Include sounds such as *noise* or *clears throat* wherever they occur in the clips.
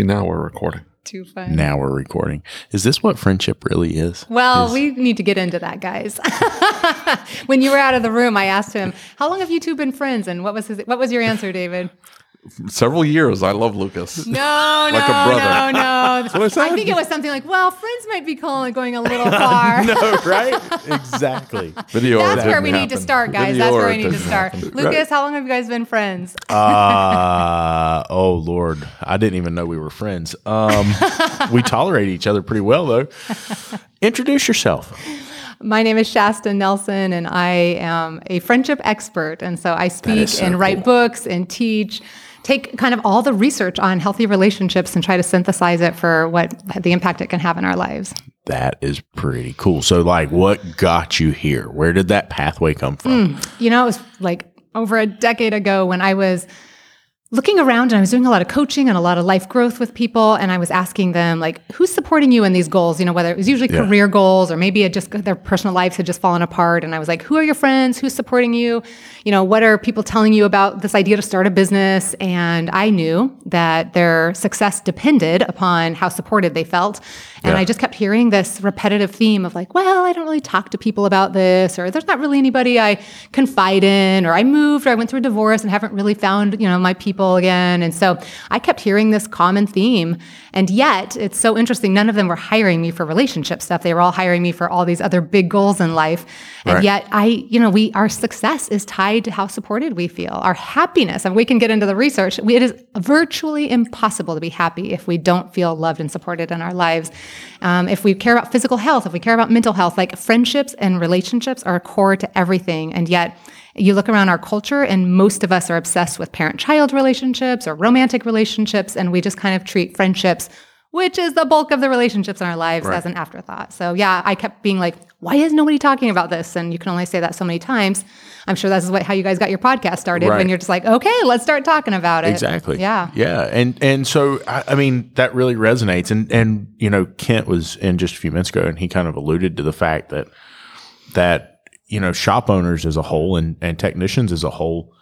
See, now we're recording. Too fun. Now we're recording. Is this what friendship really is? Well, Is- we need to get into that, guys. *laughs* when you were out of the room, I asked him, "How long have you two been friends?" And what was his? What was your answer, David? Several years. I love Lucas. No, *laughs* Like no, a brother. no, *laughs* no. what I said. I think it was something like, "Well, friends might be calling, going a little far." *laughs* no, right? exactly. Video. That's where didn't we need to start, guys. Video That's where we need to start. happen. Lucas, Right. how long have you guys been friends? Uh, oh Lord, I didn't even know we were friends. Um, we tolerate each other pretty well, though. Introduce yourself. My name is Shasta Nelson, and I am a friendship expert. And so I speak so and write books and teach, take kind of all the research on healthy relationships and try to synthesize it for what the impact it can have in our lives. That is pretty cool. So, like, what got you here? Where did that pathway come from? Mm. You know, it was like over a decade ago when I was looking around and I was doing a lot of coaching and a lot of life growth with people. And I was asking them, like, who's supporting you in these goals? You know, whether it was usually Yeah. career goals or maybe it just their personal lives had just fallen apart. And I was like, who are your friends? Who's supporting you? You know, what are people telling you about this idea to start a business? And I knew that their success depended upon how supported they felt. And Yeah. I just kept hearing this repetitive theme of like, well, I don't really talk to people about this, or there's not really anybody I confide in, or I moved, or I went through a divorce and haven't really found, you know, my people again. And so I kept hearing this common theme. And yet it's so interesting. None of them were hiring me for relationship stuff. They were all hiring me for all these other big goals in life. And Right. yet I, you know, we, our success is tied to how supported we feel, our happiness. And we can get into the research. We, it is virtually impossible to be happy if we don't feel loved and supported in our lives. Um, if we care about physical health, if we care about mental health, like friendships and relationships are core to everything. And yet, you look around our culture, and most of us are obsessed with parent child relationships or romantic relationships, and we just kind of treat friendships, which is the bulk of the relationships in our lives, as an afterthought. So, yeah, I kept being like, why is nobody talking about this? And you can only say that so many times. I'm sure that's what, how you guys got your podcast started Right. when you're just like, okay, let's start talking about it. Exactly. Yeah. Yeah. And and so I, I mean that really resonates. And and you know Kent was in just a few minutes ago, and he kind of alluded to the fact that that you know shop owners as a whole and and technicians as a whole,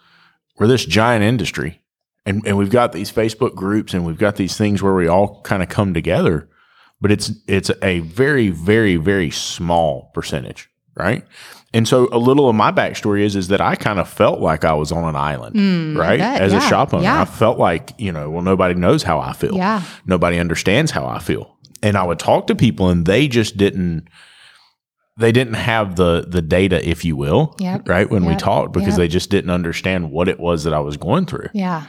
we're this giant industry, and and we've got these Facebook groups, and we've got these things where we all kind of come together, but it's it's a very very very small percentage, right? And so a little of my backstory is is that I kind of felt like I was on an island, hmm, right? bet. As a shop owner, Yeah. I felt like you know, well, nobody knows how I feel. Yeah. nobody understands how I feel, and I would talk to people, and they just didn't. They didn't have the the data, if you will, Yep. right when we talked, because Yep. they just didn't understand what it was that I was going through. Yeah.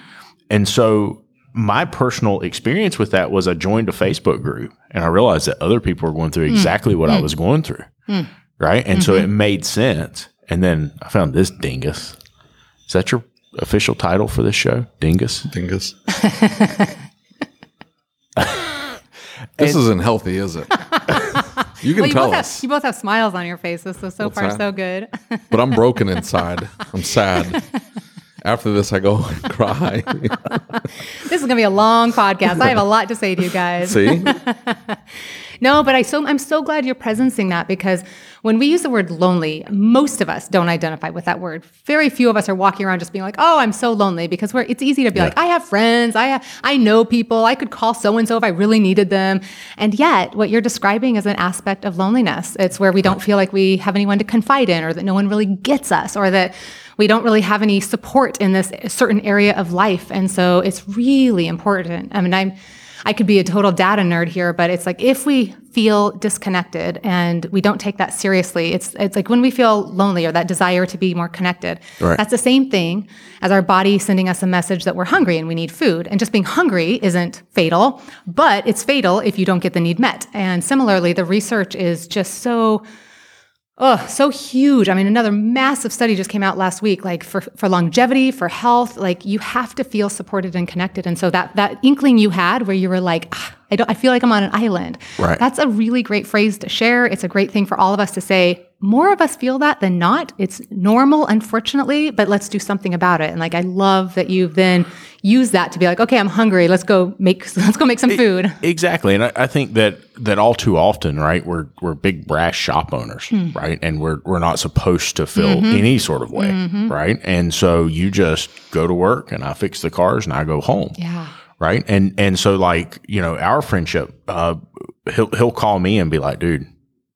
And so my personal experience with that was I joined a Facebook group and I realized that other people were going through Hmm. exactly what I was going through. Right. And so it Mm-hmm. made sense. And then I found this dingus. Is that your official title for this show? Dingus? Dingus. *laughs* this isn't healthy, is it? *laughs* You can Well, you tell both, have, us, you both have smiles on your faces, so so What's far that? so good. but I'm broken *laughs* inside. I'm sad. After this, I go *laughs* and cry. this is gonna be a long podcast. I have a lot to say to you guys. See, *laughs* No, but I so I'm so glad you're presencing that because when we use the word lonely, most of us don't identify with that word. Very few of us are walking around just being like, "Oh, I'm so lonely," because we're it's easy to be yeah. like, "I have friends, I have, I know people, I could call so and so if I really needed them." And yet, what you're describing is an aspect of loneliness. It's where we don't feel like we have anyone to confide in, or that no one really gets us, or that we don't really have any support in this certain area of life. And so it's really important. I mean, I'm I could be a total data nerd here, but it's like if we feel disconnected and we don't take that seriously, it's it's like when we feel lonely or that desire to be more connected. Right. That's the same thing as our body sending us a message that we're hungry and we need food. And just being hungry isn't fatal, but it's fatal if you don't get the need met. And similarly, the research is just so Oh, so huge. I mean, another massive study just came out last week, like for, for longevity, for health, like you have to feel supported and connected. And so that, that inkling you had where you were like, ah, I don't, I feel like I'm on an island. Right. That's a really great phrase to share. It's a great thing for all of us to say. More of us feel that than not. It's normal, unfortunately, but let's do something about it. And like, I love that you've then used that to be like, okay, I'm hungry. Let's go make, *laughs* let's go make some food. Exactly. And I, I think that, that all too often, right, we're, we're big brass shop owners, mm. right? And we're, we're not supposed to feel mm-hmm. any sort of way, mm-hmm. right? And so you just go to work and I fix the cars and I go home. Yeah right? And and so like you know our friendship, uh, he'll he'll call me and be like, dude.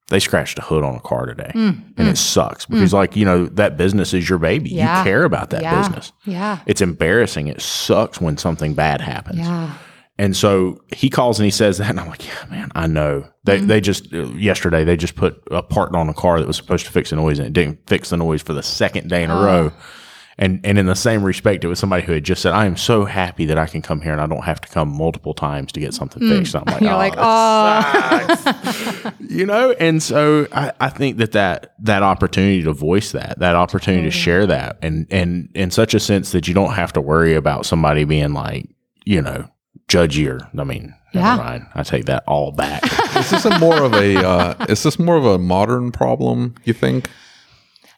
They scratched a hood on a car today, mm, and mm, it sucks because, mm. like you know, that business is your baby. Yeah. You care about that yeah. business. Yeah, it's embarrassing. It sucks when something bad happens. Yeah. And so he calls and he says that, and I'm like, yeah, man, I know. They mm-hmm. they just uh, yesterday they just put a part on a car that was supposed to fix the noise, and it didn't fix the noise for the second day in a oh. row. And and in the same respect, it was somebody who had just said, "I am so happy that I can come here and I don't have to come multiple times to get something mm. fixed." I'm *laughs* like, You're oh, like, oh, *laughs* you know. And so I, I think that, that that opportunity to voice that, that opportunity to share that, and and in such a sense that you don't have to worry about somebody being like, you know, judgy or I mean, yeah. never mind. I take that all back. *laughs* is this a more of a uh, is this more of a modern problem? You think?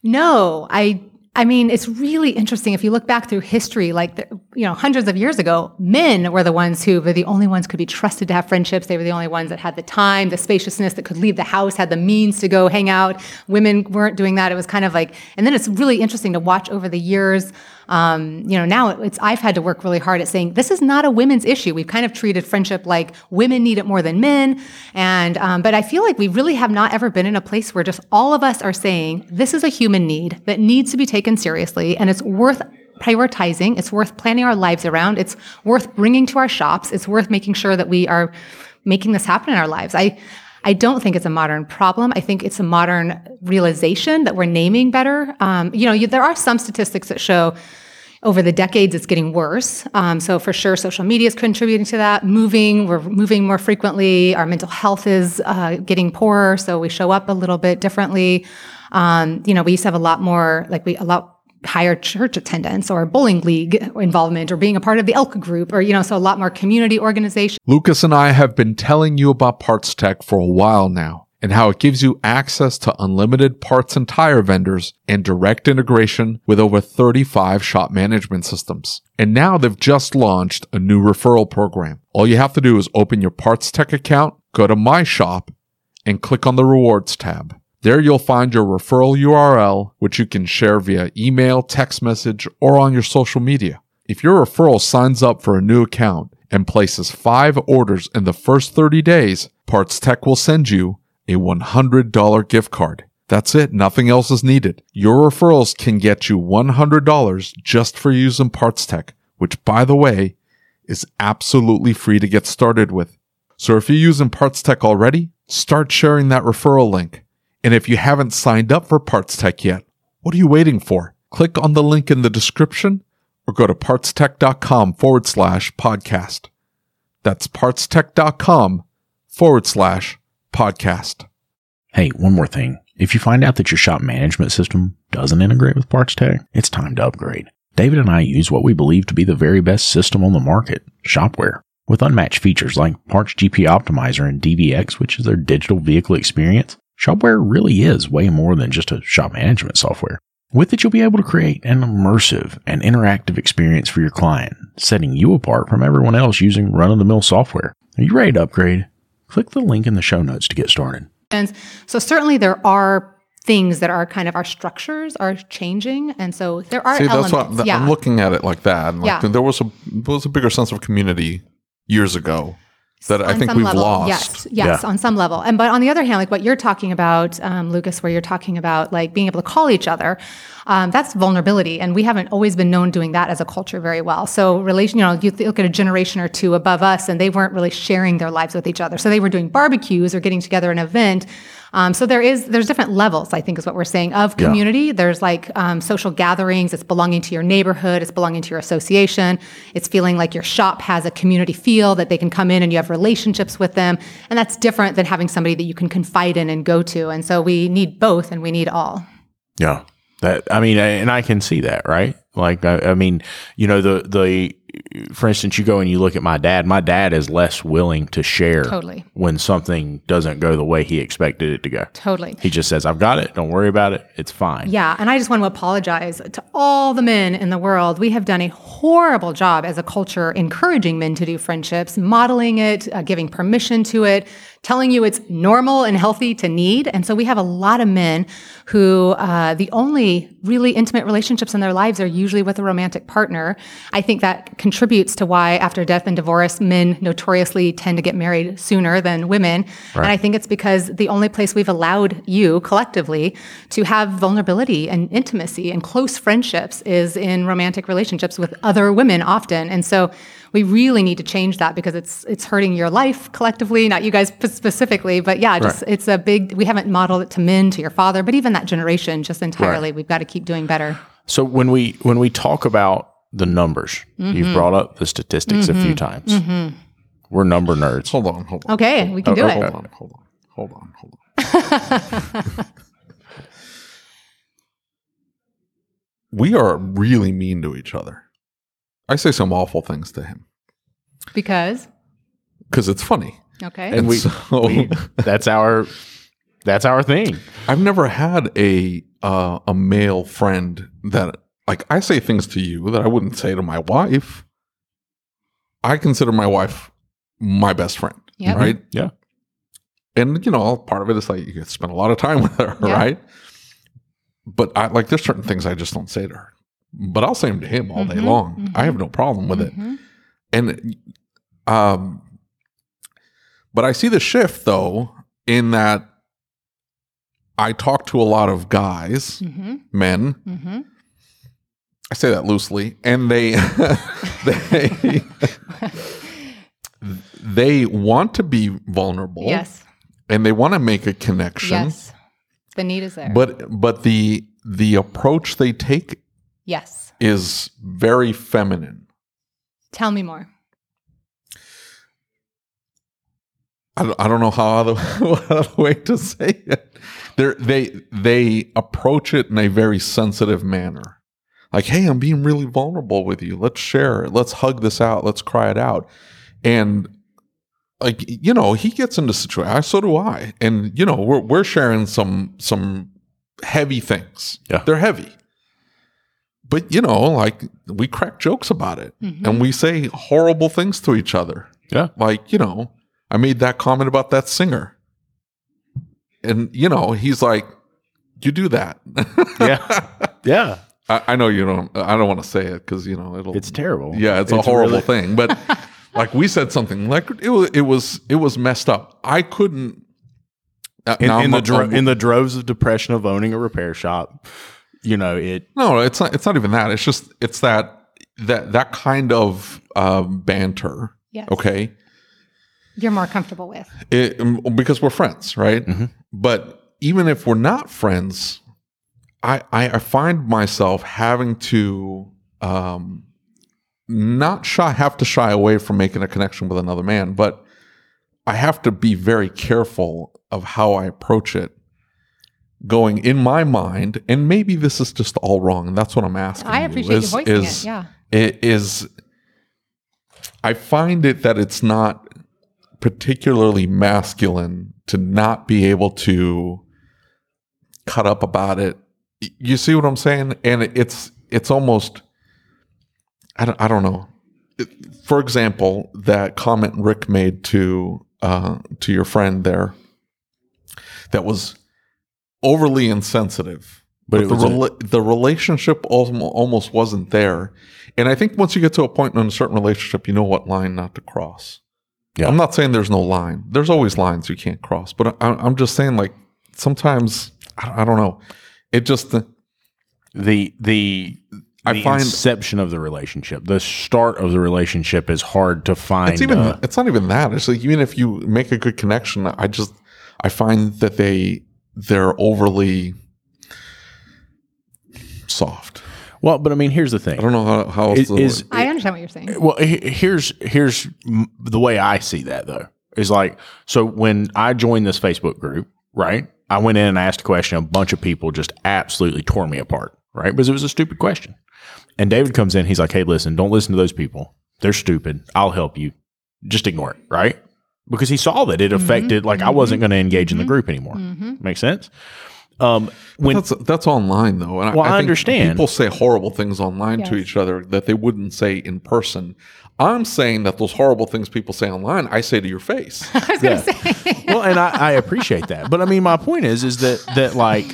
No, I I mean, it's really interesting if you look back through history, like the, you know, hundreds of years ago, men were the ones who were the only ones could be trusted to have friendships. They were the only ones that had the time, the spaciousness that could leave the house, had the means to go hang out. Women weren't doing that. It was kind of like, and then it's really interesting to watch over the years um, you know, now it's I've had to work really hard at saying this is not a women's issue. We've kind of treated friendship like women need it more than men, and um, but I feel like we really have not ever been in a place where just all of us are saying this is a human need that needs to be taken seriously, and it's worth prioritizing. It's worth planning our lives around. It's worth bringing to our shops. It's worth making sure that we are making this happen in our lives. I I don't think it's a modern problem. I think it's a modern realization that we're naming better. Um, you know, you, there are some statistics that show over the decades it's getting worse. Um, so for sure, social media is contributing to that. Moving, we're moving more frequently. Our mental health is uh, getting poorer, so we show up a little bit differently. Um, you know, we used to have a lot more, like we a lot higher church attendance or bowling league involvement or being a part of the elk group or you know so a lot more community organization lucas and i have been telling you about PartsTech for a while now and how it gives you access to unlimited parts and tire vendors and direct integration with over 35 shop management systems. And now they've just launched a new referral program. All you have to do is open your PartsTech account, go to My Shop, and click on the Rewards tab. There you'll find your referral URL, which you can share via email, text message, or on your social media. If your referral signs up for a new account and places five orders in the first 30 days, PartsTech will send you a $100 gift card. That's it. Nothing else is needed. Your referrals can get you $100 just for using PartsTech, which by the way, is absolutely free to get started with. So if you're using PartsTech already, start sharing that referral link. And if you haven't signed up for PartsTech yet, what are you waiting for? Click on the link in the description or go to partstech.com forward slash podcast. That's partstech.com forward slash podcast. Hey, one more thing. If you find out that your shop management system doesn't integrate with PartsTech, it's time to upgrade. David and I use what we believe to be the very best system on the market, Shopware. With unmatched features like Parts GP Optimizer and DVX, which is their digital vehicle experience, Shopware really is way more than just a shop management software. With it, you'll be able to create an immersive and interactive experience for your client, setting you apart from everyone else using run of the mill software. Are you ready to upgrade? Click the link in the show notes to get started. And so certainly there are things that are kind of our structures are changing, and so there are See, elements. that's what yeah. I'm looking at it like that. and Like Yeah. there was a there was a bigger sense of community years ago that I on think some we've level, lost. Yes, yes, Yeah. on some level. And but on the other hand, like what you're talking about, um, Lucas, where you're talking about like being able to call each other, um, that's vulnerability, and we haven't always been known doing that as a culture very well. So relation, you know, you look at a generation or two above us, and they weren't really sharing their lives with each other. So they were doing barbecues or getting together an event. Um, so there is there's different levels, I think, is what we're saying of community. There's like um, social gatherings. It's belonging to your neighborhood. It's belonging to your association. It's feeling like your shop has a community feel that they can come in and you have relationships with them, and that's different than having somebody that you can confide in and go to. And so we need both, and we need all. Yeah. That I mean, and I can see that, right? Like, I, I mean, you know, the the for instance, you go and you look at my dad. My dad is less willing to share Totally. when something doesn't go the way he expected it to go. Totally. He just says, "I've got it. Don't worry about it. It's fine." Yeah, and I just want to apologize to all the men in the world. We have done a horrible job as a culture encouraging men to do friendships, modeling it, uh, giving permission to it, telling you it's normal and healthy to need. And so we have a lot of men who uh, the only really intimate relationships in their lives are usually with a romantic partner. I think that contributes to why, after death and divorce, men notoriously tend to get married sooner than women. And I think it's because the only place we've allowed you collectively to have vulnerability and intimacy and close friendships is in romantic relationships with other women often. And so we really need to change that because it's it's hurting your life collectively, not you guys p- specifically, but yeah, just it's a big we haven't modeled it to men, to your father, but even that generation just entirely we've got to keep doing better. So when we when we talk about the numbers, Mm-hmm. you've brought up the statistics a few times. We're number nerds. Hold on, hold on. Okay, we can do Oh, it. Hold on, hold on, hold on, hold on. *laughs* we are really mean to each other. I say some awful things to him Because because it's funny. okay. And we, *laughs* So- we that's our that's our thing. I've never had a uh, a male friend that like I say things to you that I wouldn't say to my wife. I consider my wife my best friend, Yep. right? Yeah. And you know, part of it is like you spend a lot of time *laughs* with her, Yeah. right? But I like there's certain things I just don't say to her, but I'll say them to him all day Mhm, long. I mhm. have no problem with it. And um, but I see the shift though in that I talk to a lot of guys, Mhm. men. Mhm. I say that loosely, and they *laughs* they they want to be vulnerable, Yes. and they want to make a connection. Yes. The need is there. But but the the approach they take yes. is very feminine. Tell me more. I don't, I don't know how other, *laughs* what other way to say it. They're, they they approach it in a very sensitive manner. Like, hey, I'm being really vulnerable with you. Let's share it. Let's hug this out. Let's cry it out. And like you know, he gets into situation. So do I. And you know, we're we're sharing some some heavy things. Yeah. they're heavy. But you know, like we crack jokes about it, and we say horrible things to each other Yeah. like you know i made that comment about that singer and you know he's like you do that *laughs* Yeah. Yeah. I, I know you don't i don't want to say it because you know it'll It's terrible. yeah it's, a horrible really- thing but *laughs* like we said something like it was it was it was messed up i couldn't uh, In, in the dro- in the droves of depression of owning a repair shop, you know it. no it's not it's not even that it's just it's that that that kind of um, banter Yes. okay You're more comfortable with. it, um, because we're friends, right? But even if we're not friends, I, I I find myself having to um, not shy, have to shy away from making a connection with another man, but I have to be very careful of how I approach it. Going in my mind, and maybe this is just all wrong, and that's what I'm asking. I appreciate you is- voicing is- it. Yeah. it is I find it that it's not particularly masculine to not be able to cut up about it. You see what I'm saying? And it's it's almost I don't, I don't know. For example, that comment Rick made to uh, to your friend there that was overly insensitive. But But, the rela- the relationship almo- almost wasn't there. And I think once you get to a point in a certain relationship, you know what line not to cross. Yeah. I'm not saying there's no line. There's always lines you can't cross. But I, I'm just saying, like sometimes I, don't know. It just the the I the find- inception of the relationship, the start of the relationship is hard to find. it's even uh, it's not even that. It's like even if you make a good connection, I just I find that they they're overly soft. well, but I mean, here's the thing. I don't know how how else Is, to- is I understand what you're saying. well, here's here's the way I see that though. Is like so when I joined this Facebook group, right? I went in and asked a question. A bunch of people just absolutely tore me apart, right? Because it was a stupid question. And David comes in. He's like, "Hey, listen, don't listen to those people. They're stupid. I'll help you. Just ignore it, right?" Because he saw that it mm-hmm. affected. Like I wasn't mm-hmm. going to engage in the mm-hmm. group anymore. Makes sense. Um, when that's that's online though, and Well, I think understand. people say horrible things online to each other that they wouldn't say in person. I'm saying that those horrible things people say online, I say to your face. *laughs* I was going to say. *laughs* well, and I, I appreciate that. But I mean, my point is, is that that like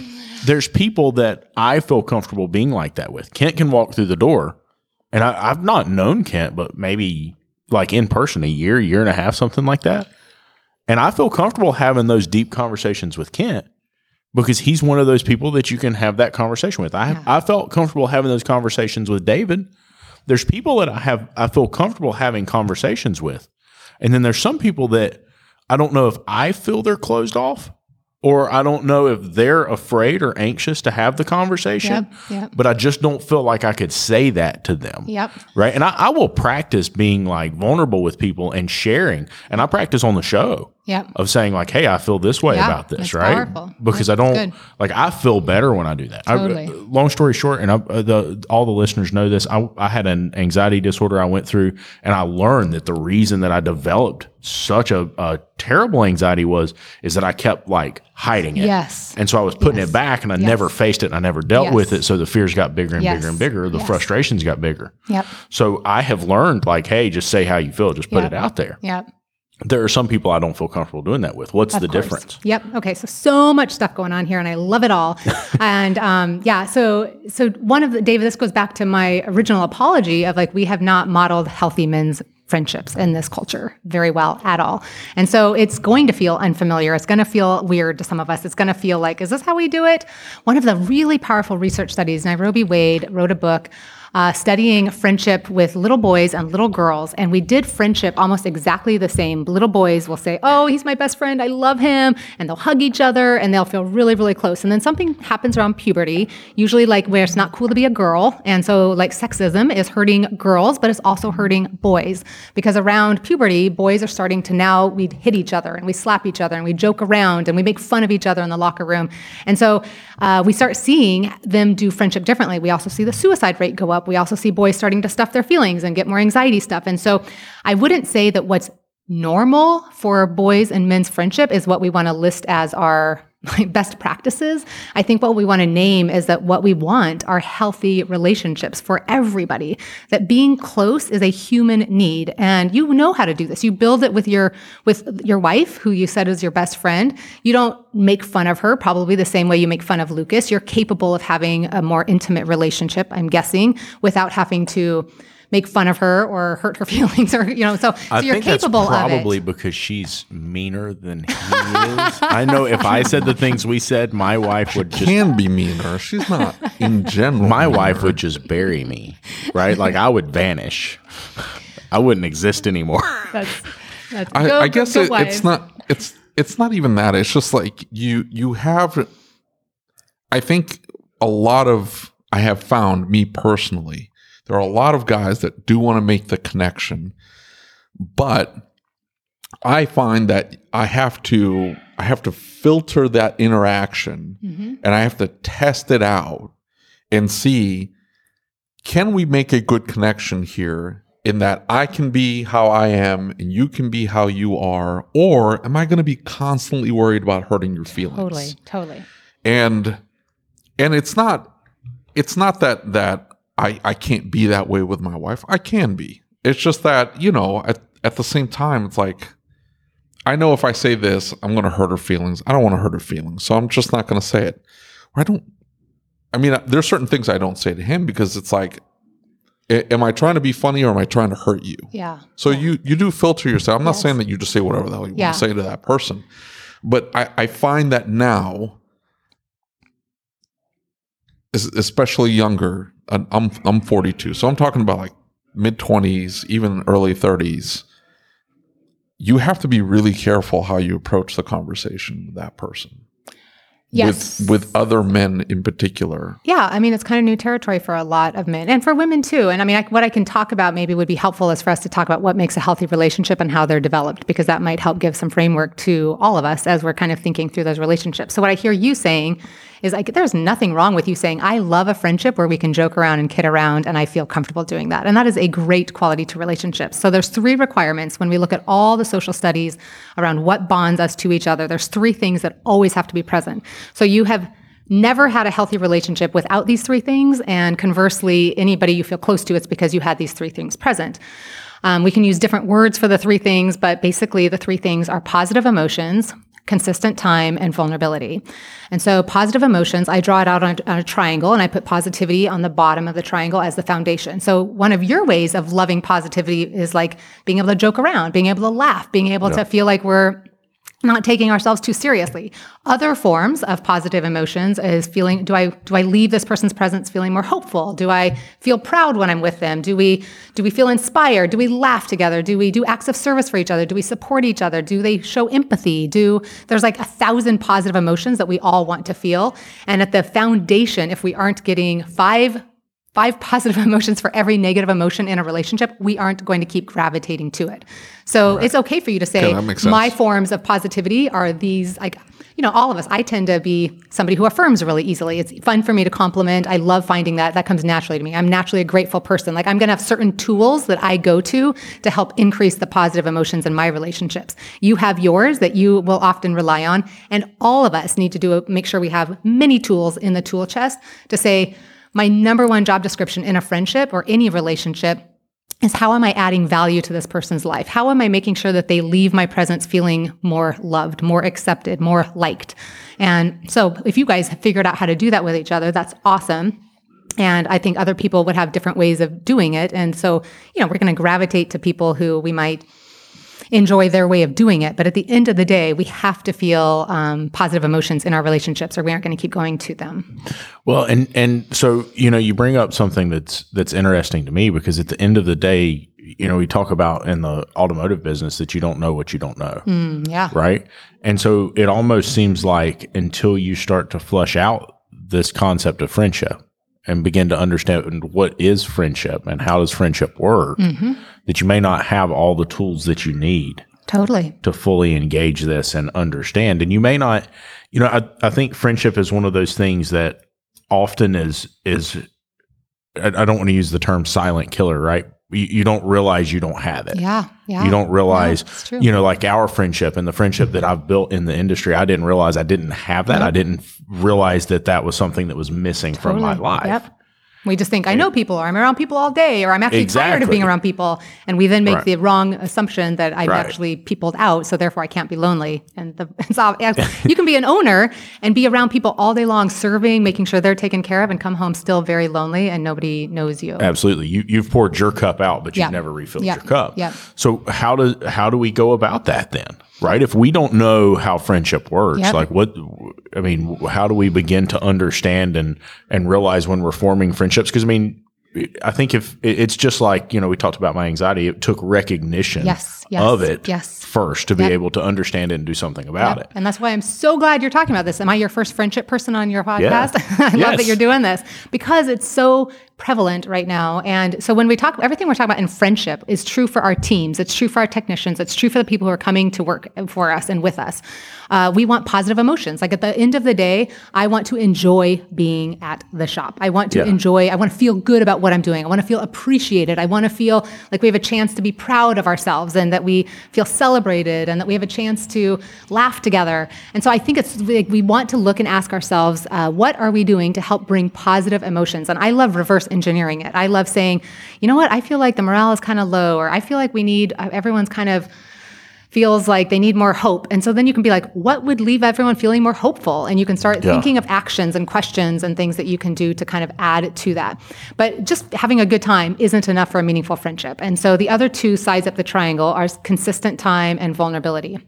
there's people that I feel comfortable being like that with. Kent can walk through the door, and I, I've not known Kent, but maybe like in person a year, year and a half, something like that. And I feel comfortable having those deep conversations with Kent because he's one of those people that you can have that conversation with. I I felt comfortable having those conversations with David. There's people that I have I feel comfortable having conversations with. And then there's some people that I don't know if I feel they're closed off or I don't know if they're afraid or anxious to have the conversation. Yep, yep. But I just don't feel like I could say that to them. Yep. Right. And I, I will practice being like vulnerable with people and sharing. And I practice on the show Yep. of saying like, "Hey, I feel this way Yeah, about this," right? powerful. Because That's I don't good. like I feel better when I do that. I- Totally. long story short, and I, uh, the all the listeners know this. I, I had an anxiety disorder I went through, and I learned that the reason that I developed such a, a terrible anxiety was is that I kept like hiding it. Yes. And so I was putting Yes. it back, and I Yes. never faced it, and I never dealt Yes. with it. So the fears got bigger and bigger and bigger. The frustrations got bigger. Yep. So I have learned like, hey, just say how you feel. Just put Yep. it out there. Yep. There are some people I don't feel comfortable doing that with. What's Of the course. difference? Yep. Okay. So so much stuff going on here, and I love it all. *laughs* and um, yeah. So so one of the David, this goes back to my original apology of like we have not modeled healthy men's friendships in this culture very well at all. And so it's going to feel unfamiliar. It's going to feel weird to some of us. It's going to feel like, is this how we do it? One of the really powerful research studies, Niobe Way wrote a book uh, studying friendship with little boys and little girls. And we did friendship almost exactly the same. Little boys will say, Oh, he's my best friend. I love him. And they'll hug each other and they'll feel really, really close. And then something happens around puberty, usually like where it's not cool to be a girl. And so, like, sexism is hurting girls, but it's also hurting boys because around puberty, boys are starting to now we hit each other and we slap each other and we joke around and we make fun of each other in the locker room. And so uh, we start seeing them do friendship differently. We also see the suicide rate go up. We also see boys starting to stuff their feelings and get more anxiety stuff. And so I wouldn't say that what's normal for boys and men's friendship is what we want to list as our best practices. I think what we want to name is that what we want are healthy relationships for everybody. That being close is a human need, and you know how to do this. You build it with your with your wife, who you said is your best friend. You don't make fun of her, probably the same way you make fun of Lucas. You're capable of having a more intimate relationship, I'm guessing, without having to make fun of her or hurt her *laughs* feelings or you know so, so I you're think capable that's probably of it because she's meaner than he is. I know if I said the things we said, my wife would just Can be meaner. She's not in general. my meaner. wife would just bury me, right? Like I would vanish. I wouldn't exist anymore. that's that's I, go- I guess go it, it's not. It's it's not even that. It's just like you you have. I think a lot of I have found me personally. There are a lot of guys that do want to make the connection, but I find that I have to I have to filter that interaction Mm-hmm. and I have to test it out and see can we make a good connection here in that I can be how I am and you can be how you are or am I going to be constantly worried about hurting your feelings totally totally and and it's not it's not that that I I can't be that way with my wife I can be it's just that you know at at the same time it's like I know if I say this, I'm going to hurt her feelings. I don't want to hurt her feelings, so I'm just not going to say it. I don't. I mean, there's certain things I don't say to him because it's like, am I trying to be funny or am I trying to hurt you? Yeah. So you you do filter yourself. I'm not Yes. saying that you just say whatever the hell you Yeah. want to say to that person, but I, I find that now, especially younger. I'm I'm 42, so I'm talking about like mid 20s, even early 30s. You have to be really careful how you approach the conversation with that person. Yes. With with other men in particular. Yeah, I mean, it's kind of new territory for a lot of men and for women too. And I mean, I, what I can talk about maybe would be helpful is for us to talk about what makes a healthy relationship and how they're developed, because that might help give some framework to all of us as we're kind of thinking through those relationships. So, what I hear you saying is like, there's nothing wrong with you saying, I love a friendship where we can joke around and kid around, and I feel comfortable doing that. And that is a great quality to relationships. So, there's three requirements when we look at all the social studies around what bonds us to each other. There's three things that always have to be present. So, you have never had a healthy relationship without these three things. And conversely, anybody you feel close to, it's because you had these three things present. Um, we can use different words for the three things, but basically, the three things are positive emotions, consistent time, and vulnerability. And so, positive emotions, I draw it out on, on a triangle and I put positivity on the bottom of the triangle as the foundation. So, one of your ways of loving positivity is like being able to joke around, being able to laugh, being able to feel like we're not taking ourselves too seriously. Other forms of positive emotions is feeling do I do I leave this person's presence feeling more hopeful? Do I feel proud when I'm with them? Do we do we feel inspired? Do we laugh together? Do we do acts of service for each other? Do we support each other? Do they show empathy? Do there's like a thousand positive emotions that we all want to feel. And at the foundation, if we aren't getting five five positive *laughs* emotions for every negative emotion in a relationship, we aren't going to keep gravitating to it. So it's okay for you to say, Okay, that makes sense. my forms of positivity are these, like, you know, all of us. I tend to be somebody who affirms really easily. It's fun for me to compliment. I love finding that. That comes naturally to me. I'm naturally a grateful person. Like, I'm going to have certain tools that I go to to help increase the positive emotions in my relationships. You have yours that you will often rely on. And all of us need to do a, make sure we have many tools in the tool chest to say, my number one job description in a friendship or any relationship is how am I adding value to this person's life? How am I making sure that they leave my presence feeling more loved, more accepted, more liked? And so if you guys have figured out how to do that with each other, that's awesome. And I think other people would have different ways of doing it. And so, you know, we're going to gravitate to people who we might enjoy their way of doing it. But at the end of the day, we have to feel um, positive emotions in our relationships or we aren't going to keep going to them. Well, and and so you know, you bring up something that's that's interesting to me because at the end of the day, you know, we talk about in the automotive business that you don't know what you don't know, Mm, yeah. right? And so it almost seems like until you start to flush out this concept of friendship and begin to understand what is friendship and how does friendship work, mm-hmm. that you may not have all the tools that you need Totally. to fully engage this and understand. And you may not, you know, I, I think friendship is one of those things that often is is I, I don't want to use the term silent killer, right? You, you don't realize you don't have it. Yeah. Yeah. You don't realize, true. you know, like our friendship and the friendship that I've built in the industry. I didn't realize I didn't have that. I didn't realize that that was something that was missing from my life. Yep. We just think I know people, or I'm around people all day, or I'm actually tired of being around people, and we then make Right. the wrong assumption that I've Right. actually peopled out, so therefore I can't be lonely. And the, *laughs* *laughs* you can be an owner and be around people all day long, serving, making sure they're taken care of, and come home still very lonely, and nobody knows you. Absolutely. You you've poured your cup out, but you've never refilled Yeah. your cup. Yeah. So how do how do we go about that then? Right? If we don't know how friendship works, Yep. like what I mean, how do we begin to understand and and realize when we're forming friendships? Because I mean, I think if it's just like you know we talked about my anxiety, it took recognition Yes, yes, of it yes. first to be Yep. able to understand it and do something about Yep. it. And that's why I'm so glad you're talking about this. Am I your first friendship person on your podcast? *laughs* I love that you're doing this because it's so prevalent right now. And so when we talk, everything we're talking about in friendship is true for our teams. It's true for our technicians. It's true for the people who are coming to work for us and with us. Uh, we want positive emotions. Like at the end of the day, I want to enjoy being at the shop. I want to Yeah. enjoy, I want to feel good about what I'm doing. I want to feel appreciated. I want to feel like we have a chance to be proud of ourselves and that we feel celebrated and that we have a chance to laugh together. And so I think it's like we want to look and ask ourselves, uh, what are we doing to help bring positive emotions? And I love reverse engineering it. I love saying, you know what, I feel like the morale is kind of low, or I feel like we need, uh, everyone's kind of, feels like they need more hope. And so then you can be like, what would leave everyone feeling more hopeful? And you can start Yeah. thinking of actions and questions and things that you can do to kind of add to that. But just having a good time isn't enough for a meaningful friendship. And so the other two sides of the triangle are consistent time and vulnerability.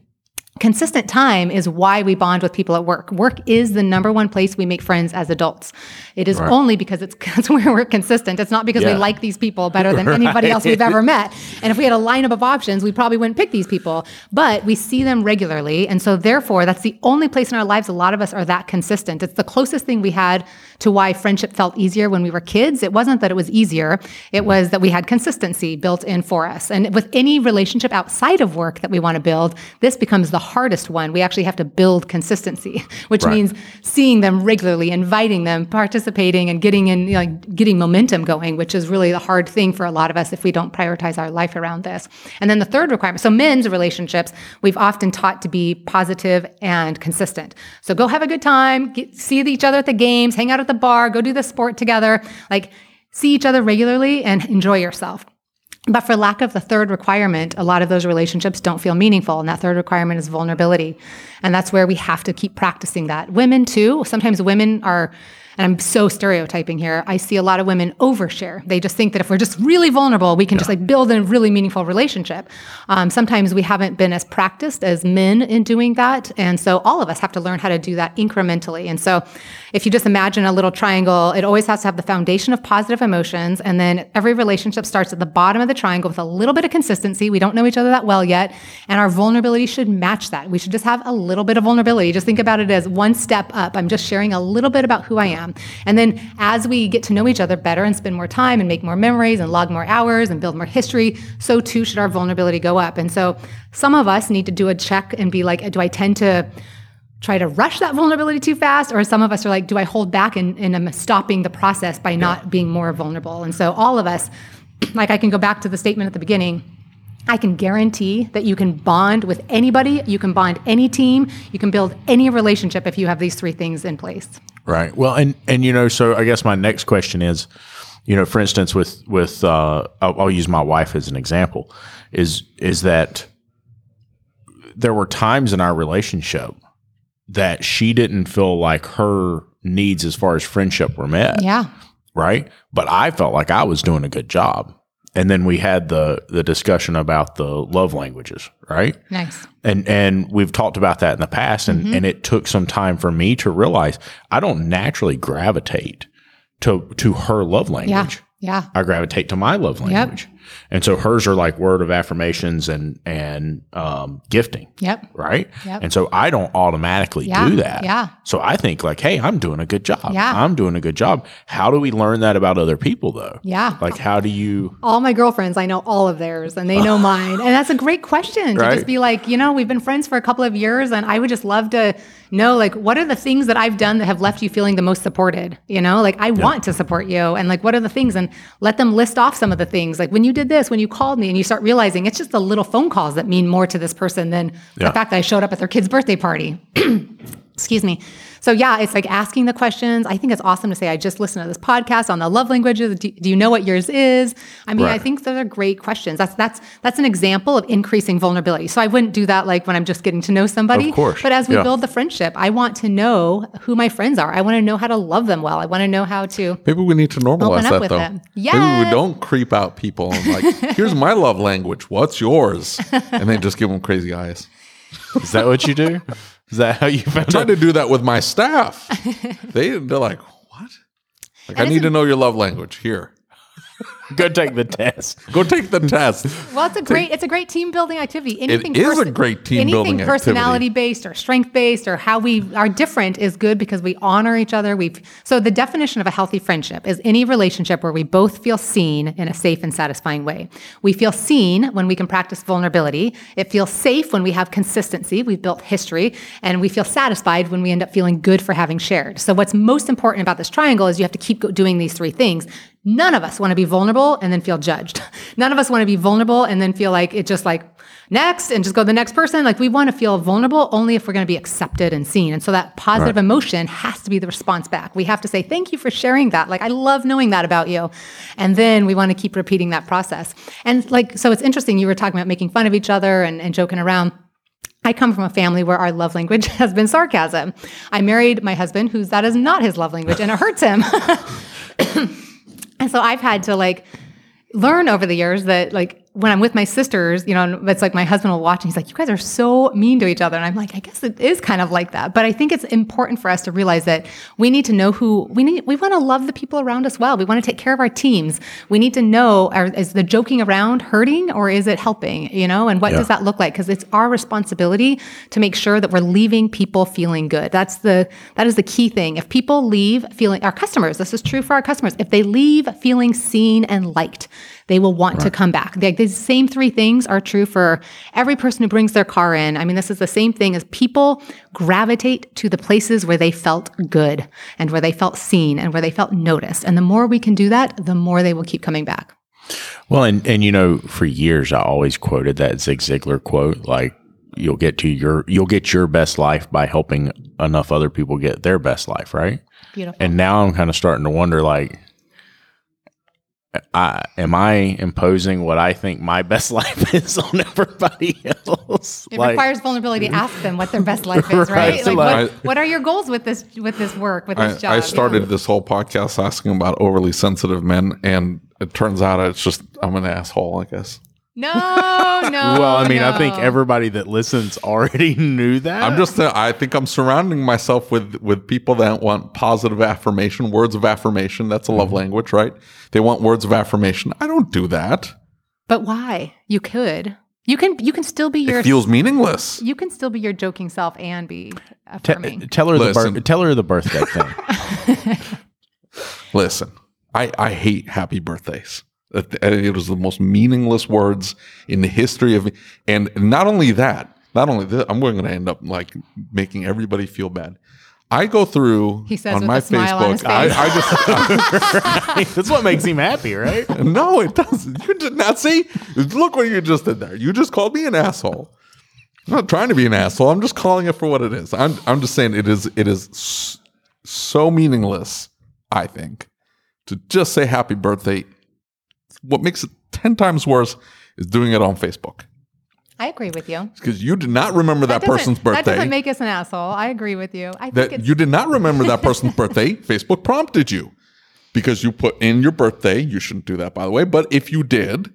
Consistent time is why we bond with people at work. Work is the number one place we make friends as adults. It is only because it's *laughs* because where we're consistent. It's not because we like these people better than *laughs* anybody else we've ever met. And if we had a lineup of options, we probably wouldn't pick these people. But we see them regularly, and so therefore, that's the only place in our lives a lot of us are that consistent. It's the closest thing we had to why friendship felt easier when we were kids. It wasn't that it was easier; it mm. was that we had consistency built in for us. And with any relationship outside of work that we want to build, this becomes the hardest one. We actually have to build consistency, *laughs* which Right. means seeing them regularly, inviting them, participating, and getting in, you know, like getting momentum going, which is really the hard thing for a lot of us if we don't prioritize our life around this. And then the third requirement, so men's relationships, we've often taught to be positive and consistent. So go have a good time, get, see each other at the games, hang out at the bar, go do the sport together, like see each other regularly and enjoy yourself. But for lack of the third requirement, a lot of those relationships don't feel meaningful. And that third requirement is vulnerability. And that's where we have to keep practicing that. Women, too, sometimes women are, and I'm so stereotyping here, I see a lot of women overshare. They just think that if we're just really vulnerable, we can just like build a really meaningful relationship. Um, sometimes we haven't been as practiced as men in doing that. And so all of us have to learn how to do that incrementally. And so if you just imagine a little triangle, it always has to have the foundation of positive emotions. And then every relationship starts at the bottom of the triangle with a little bit of consistency. We don't know each other that well yet. And our vulnerability should match that. We should just have a little bit of vulnerability. Just think about it as one step up. I'm just sharing a little bit about who I am. And then as we get to know each other better and spend more time and make more memories and log more hours and build more history, so too should our vulnerability go up. And so some of us need to do a check and be like, do I tend to try to rush that vulnerability too fast? Or some of us are like do i hold back and, and i'm um, stopping the process by not being more vulnerable? And so all of us like i can go back to the statement at the beginning. I can guarantee that you can bond with anybody. You can bond any team. You can build any relationship if you have these three things in place Right. Well, and and you know, so I guess my next question is, you know, for instance, with with uh, I'll, I'll use my wife as an example, is is that there were times in our relationship that she didn't feel like her needs as far as friendship were met. yeah right? But I felt like I was doing a good job. And then we had the the discussion about the love languages, right? nice And and we've talked about that in the past and, Mm-hmm. and it took some time for me to realize I don't naturally gravitate to to her love language. yeah I gravitate to my love language. And so hers are like word of affirmations and and um, gifting, yep right? Yep. And so I don't automatically Yeah, do that. yeah. So I think like, hey, I'm doing a good job. Yeah. I'm doing a good job. How do we learn that about other people though? Yeah. Like how do you all my girlfriends, I know all of theirs and they know *laughs* mine. And that's a great question to Right. just be like, you know, we've been friends for a couple of years and I would just love to know like what are the things that I've done that have left you feeling the most supported? You know, like I want to support you and like what are the things and let them list off some of the things. Like when you did this, when you called me and you start realizing it's just the little phone calls that mean more to this person than Yeah. the fact that I showed up at their kid's birthday party. *clears throat* Excuse me. So yeah, it's like asking the questions. I think it's awesome to say, I just listened to this podcast on the love languages. Do, do you know what yours is? I mean, I think those are great questions. That's that's that's an example of increasing vulnerability. So I wouldn't do that like when I'm just getting to know somebody. Of course. But as we Yeah. build the friendship, I want to know who my friends are. I want to know how to love them well. I want to know how to Maybe we need to normalize Open up that with though. them. Maybe we don't creep out people and like, here's my love language. What's yours? *laughs* And then just give them crazy eyes. is that what you do? *laughs* Is that how you found I Tried to do that with my staff. *laughs* They they're like, what? Like, I need to know your love language. Here, *laughs* Go take the test. go take the test. Well, it's a great it's a great team building activity. Anything is a great team building activity. anything personality based or strength based or how we are different is good because we honor each other. We so the definition of a healthy friendship is any relationship where we both feel seen in a safe and satisfying way. We feel seen when we can practice vulnerability. It feels safe when we have consistency. We've built history, and we feel satisfied when we end up feeling good for having shared. So what's most important about this triangle is you have to keep doing these three things None of us want to be vulnerable and then feel judged. *laughs* None of us want to be vulnerable and then feel like it just like next and just go to the next person. Like we want to feel vulnerable only if we're going to be accepted and seen. And so that positive right. emotion has to be the response back. We have to say, thank you for sharing that. Like, I love knowing that about you. And then we want to keep repeating that process. And like, so it's interesting. You were talking about making fun of each other and, and joking around. I come from a family where our love language *laughs* has been sarcasm. I married my husband, whose that is not his love language, and it hurts him. *laughs* and so I've had to like learn over the years that like when I'm with my sisters, you know, it's like my husband will watch and he's like, you guys are so mean to each other. And I'm like, I guess it is kind of like that. But I think it's important for us to realize that we need to know who we need. We want to love the people around us well. We want to take care of our teams. We need to know, are, is the joking around hurting or is it helping, you know, and what yeah. does that look like? Because it's our responsibility to make sure that we're leaving people feeling good. That's the, that is the key thing. If people leave feeling, our customers, this is true for our customers, if they leave feeling seen and liked, they will want right. to come back. They, these same three things are true for every person who brings their car in. I mean, this is the same thing as people gravitate to the places where they felt good and where they felt seen and where they felt noticed. And the more we can do that, the more they will keep coming back. Well, and, and you know, for years I always quoted that Zig Ziglar quote, like you'll get to your you'll get your best life by helping enough other people get their best life, right? Beautiful. And now I'm kind of starting to wonder, like, I, am I imposing what I think my best *laughs* life is on everybody else? It like, requires vulnerability to *laughs* ask them what their best life is, right? right? Like, what, I, what, are your goals with this with this work with this I, job? I started yeah. this whole podcast asking about overly sensitive men, and it turns out it's just I'm an asshole, I guess. No, *laughs* no. well, I mean, no. I think everybody that listens already *laughs* knew that. I'm just. Uh, I think I'm surrounding myself with with people that want positive affirmation, words of affirmation. That's a love mm-hmm. language, right? They want words of affirmation. I don't do that. But why? You could. You can. You can still be your. It feels meaningless. You can still be your joking self and be affirming. T- tell her Listen. the bir- tell her the birthday thing. *laughs* Listen, I I hate happy birthdays. Uh, it was the most meaningless words in the history of, and not only that, not only that, I'm going to end up like making everybody feel bad. I go through he says on my Facebook. On I, I, just *laughs* that's what makes him happy, right? *laughs* No, it doesn't. You did not see. Look what you just did there. You just called me an asshole. I'm not trying to be an asshole. I'm just calling it for what it is. I'm I'm just saying it is it is so meaningless. I think to just say happy birthday what makes it 10 times worse is doing it on Facebook. I agree with you. Because you did not remember that, that person's birthday. That doesn't make us an asshole. I agree with you. I think that you did not remember that person's *laughs* birthday. Facebook prompted you because you put in your birthday. You shouldn't do that, by the way. But if you did,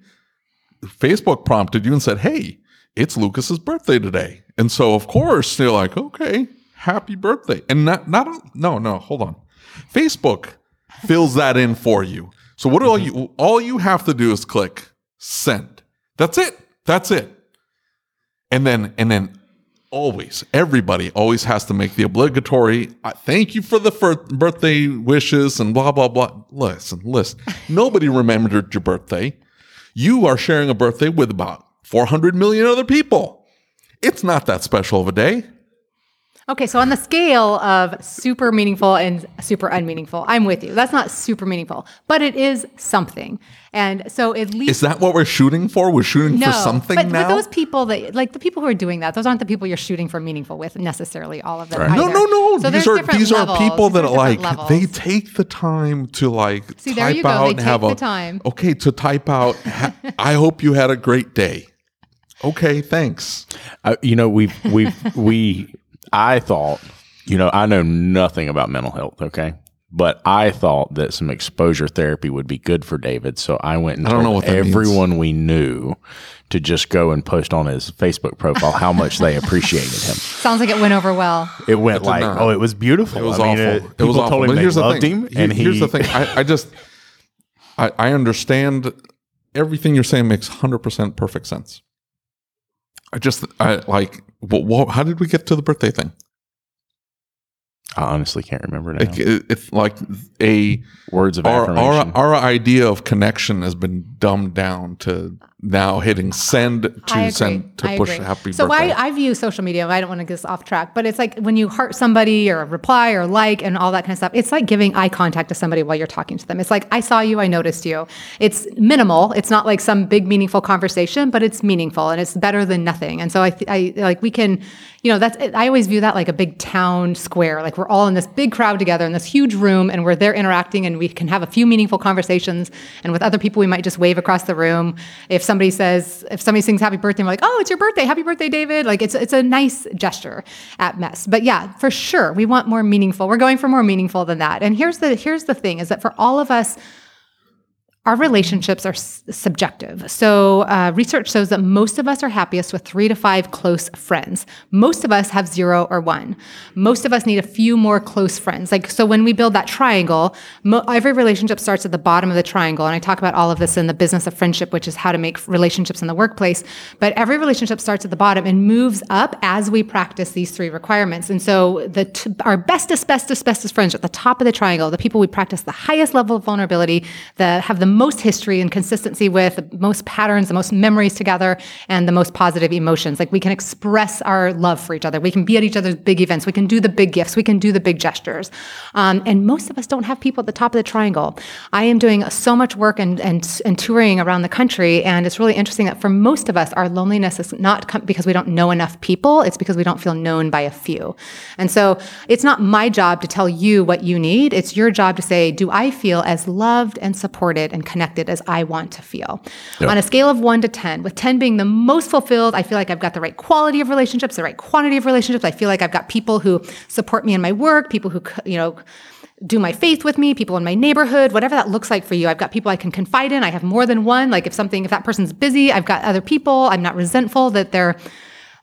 Facebook prompted you and said, "Hey, it's Lucas's birthday today," and so of course they're like, "Okay, happy birthday!" And not not no no hold on, Facebook fills that in for you. So what all mm-hmm. you all you have to do is click send. That's it. That's it. And then and then always everybody always has to make the obligatory thank you for the fir- birthday wishes and blah blah blah. Listen, listen. *laughs* Nobody remembered your birthday. You are sharing a birthday with about 400 million other people. It's not that special of a day. Okay, so on the scale of super meaningful and super unmeaningful, I'm with you. That's not super meaningful, but it is something. And so at least Is that what we're shooting for? We're shooting no, for something but, now. But those people that like the people who are doing that, those aren't the people you're shooting for meaningful with necessarily all of them. Right. No, no, no. So these are these levels. are people that like levels. they take the time to like See, type out and have a time. Okay, to type out I hope you had a great day. Okay, thanks. Uh, you know, we've we we I thought you know, I know nothing about mental health, okay? But I thought that some exposure therapy would be good for David. So I went and I don't know what everyone means. we knew to just go and post on his Facebook profile how much they appreciated him. *laughs* Sounds like it went over well. It went like, not. oh, it was beautiful. It was I mean, awful. It, it was awful. Told him but here's loved the thing. him, and here's the thing. I, I just, I, I understand everything you're saying makes 100% perfect sense. I just, I like, well, how did we get to the birthday thing? I honestly can't remember now. It, it's like a words of our, affirmation. Our, our idea of connection has been dumbed down to now hitting send to send to I push agree. happy so birthday. I, I view social media. I don't want to get off track, but it's like when you heart somebody or reply or like and all that kind of stuff. It's like giving eye contact to somebody while you're talking to them. It's like I saw you, I noticed you. It's minimal. It's not like some big meaningful conversation, but it's meaningful and it's better than nothing. And so I, I like we can, you know, that's I always view that like a big town square. Like we're all in this big crowd together in this huge room, and we're there interacting, and we can have a few meaningful conversations. And with other people, we might just wave across the room. If somebody says, if somebody sings happy birthday, we're like, oh, it's your birthday. Happy birthday, David. Like it's, it's a nice gesture at Mess. But yeah, for sure, we want more meaningful. We're going for more meaningful than that. And here's the, here's the thing is that for all of us, our relationships are s- subjective. So, uh, research shows that most of us are happiest with three to five close friends. Most of us have zero or one. Most of us need a few more close friends. Like, so when we build that triangle, mo- every relationship starts at the bottom of the triangle. And I talk about all of this in the business of friendship, which is how to make relationships in the workplace. But every relationship starts at the bottom and moves up as we practice these three requirements. And so, the t- our bestest, bestest, bestest friends at the top of the triangle, the people we practice the highest level of vulnerability, that have the most history and consistency with, the most patterns, the most memories together, and the most positive emotions. Like we can express our love for each other. We can be at each other's big events. We can do the big gifts. We can do the big gestures. Um, and most of us don't have people at the top of the triangle. I am doing so much work and, and, and touring around the country. And it's really interesting that for most of us, our loneliness is not com- because we don't know enough people. It's because we don't feel known by a few. And so it's not my job to tell you what you need. It's your job to say, do I feel as loved and supported and connected as I want to feel? On a scale of one to 10, with 10 being the most fulfilled, I feel like I've got the right quality of relationships, the right quantity of relationships. I feel like I've got people who support me in my work, people who, you know, do my faith with me, people in my neighborhood, whatever that looks like for you. I've got people I can confide in. I have more than one. Like if something, if that person's busy, I've got other people. I'm not resentful that they're,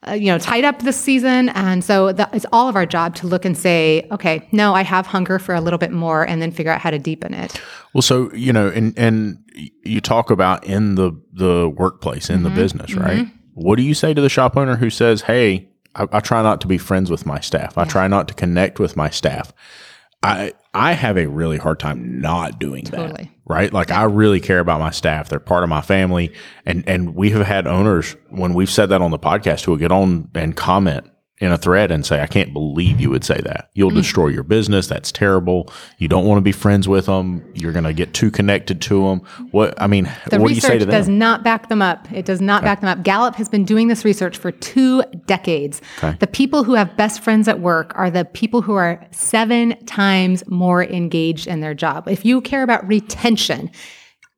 uh, you know, tied up this season. And so that, it's all of our job to look and say, okay, no, I have hunger for a little bit more, and then figure out how to deepen it. Well, so you know, and and you talk about in the the workplace in the business, right? What do you say to the shop owner who says, "Hey, I, I try not to be friends with my staff. I try not to connect with my staff." I I have a really hard time not doing that. Right? Like I really care about my staff. They're part of my family. And and we have had owners when we've said that on the podcast who will get on and comment in a thread and say, I can't believe you would say that. You'll Mm. destroy your business. That's terrible. You don't want to be friends with them. You're going to get too connected to them. What, I mean, The what do you say research to them? does not back them up. It does not back them up. Gallup has been doing this research for two decades. Okay. The people who have best friends at work are the people who are seven times more engaged in their job. If you care about retention,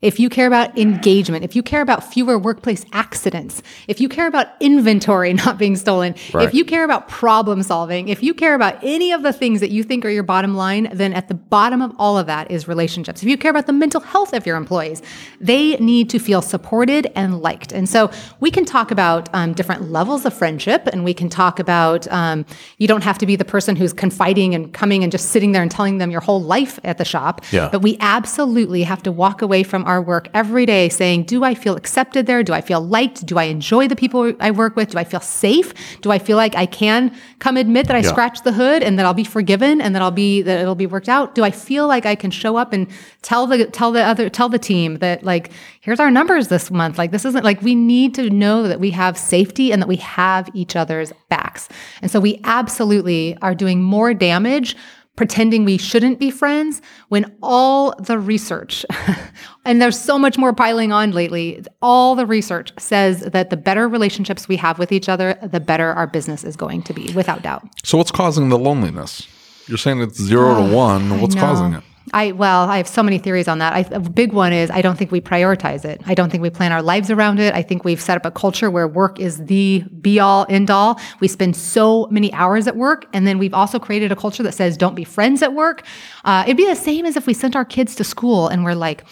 if you care about engagement, if you care about fewer workplace accidents, if you care about inventory *laughs* not being stolen, Right. if you care about problem solving, if you care about any of the things that you think are your bottom line, then at the bottom of all of that is relationships. If you care about the mental health of your employees, they need to feel supported and liked. And so we can talk about um, different levels of friendship, and we can talk about um, you don't have to be the person who's confiding and coming and just sitting there and telling them your whole life at the shop. Yeah. But we absolutely have to walk away from our work every day saying, do I feel accepted there? Do I feel liked? Do I enjoy the people I work with? Do I feel safe? Do I feel like I can come admit that I Yeah. scratched the hood and that I'll be forgiven and that I'll be that it'll be worked out? Do I feel like I can show up and tell the tell the other tell the team that like here's our numbers this month? Like this isn't like we need to know that we have safety and that we have each other's backs. And so we absolutely are doing more damage pretending we shouldn't be friends when all the research, *laughs* and there's so much more piling on lately, all the research says that the better relationships we have with each other, the better our business is going to be, without doubt. so what's causing the loneliness? You're saying it's zero to oh, one. What's causing it? I well, I have so many theories on that. I, a big one is I don't think we prioritize it. I don't think we plan our lives around it. I think we've set up a culture where work is the be all end all. We spend so many hours at work, and then we've also created a culture that says don't be friends at work. Uh, it'd be the same as if we sent our kids to school and we're like,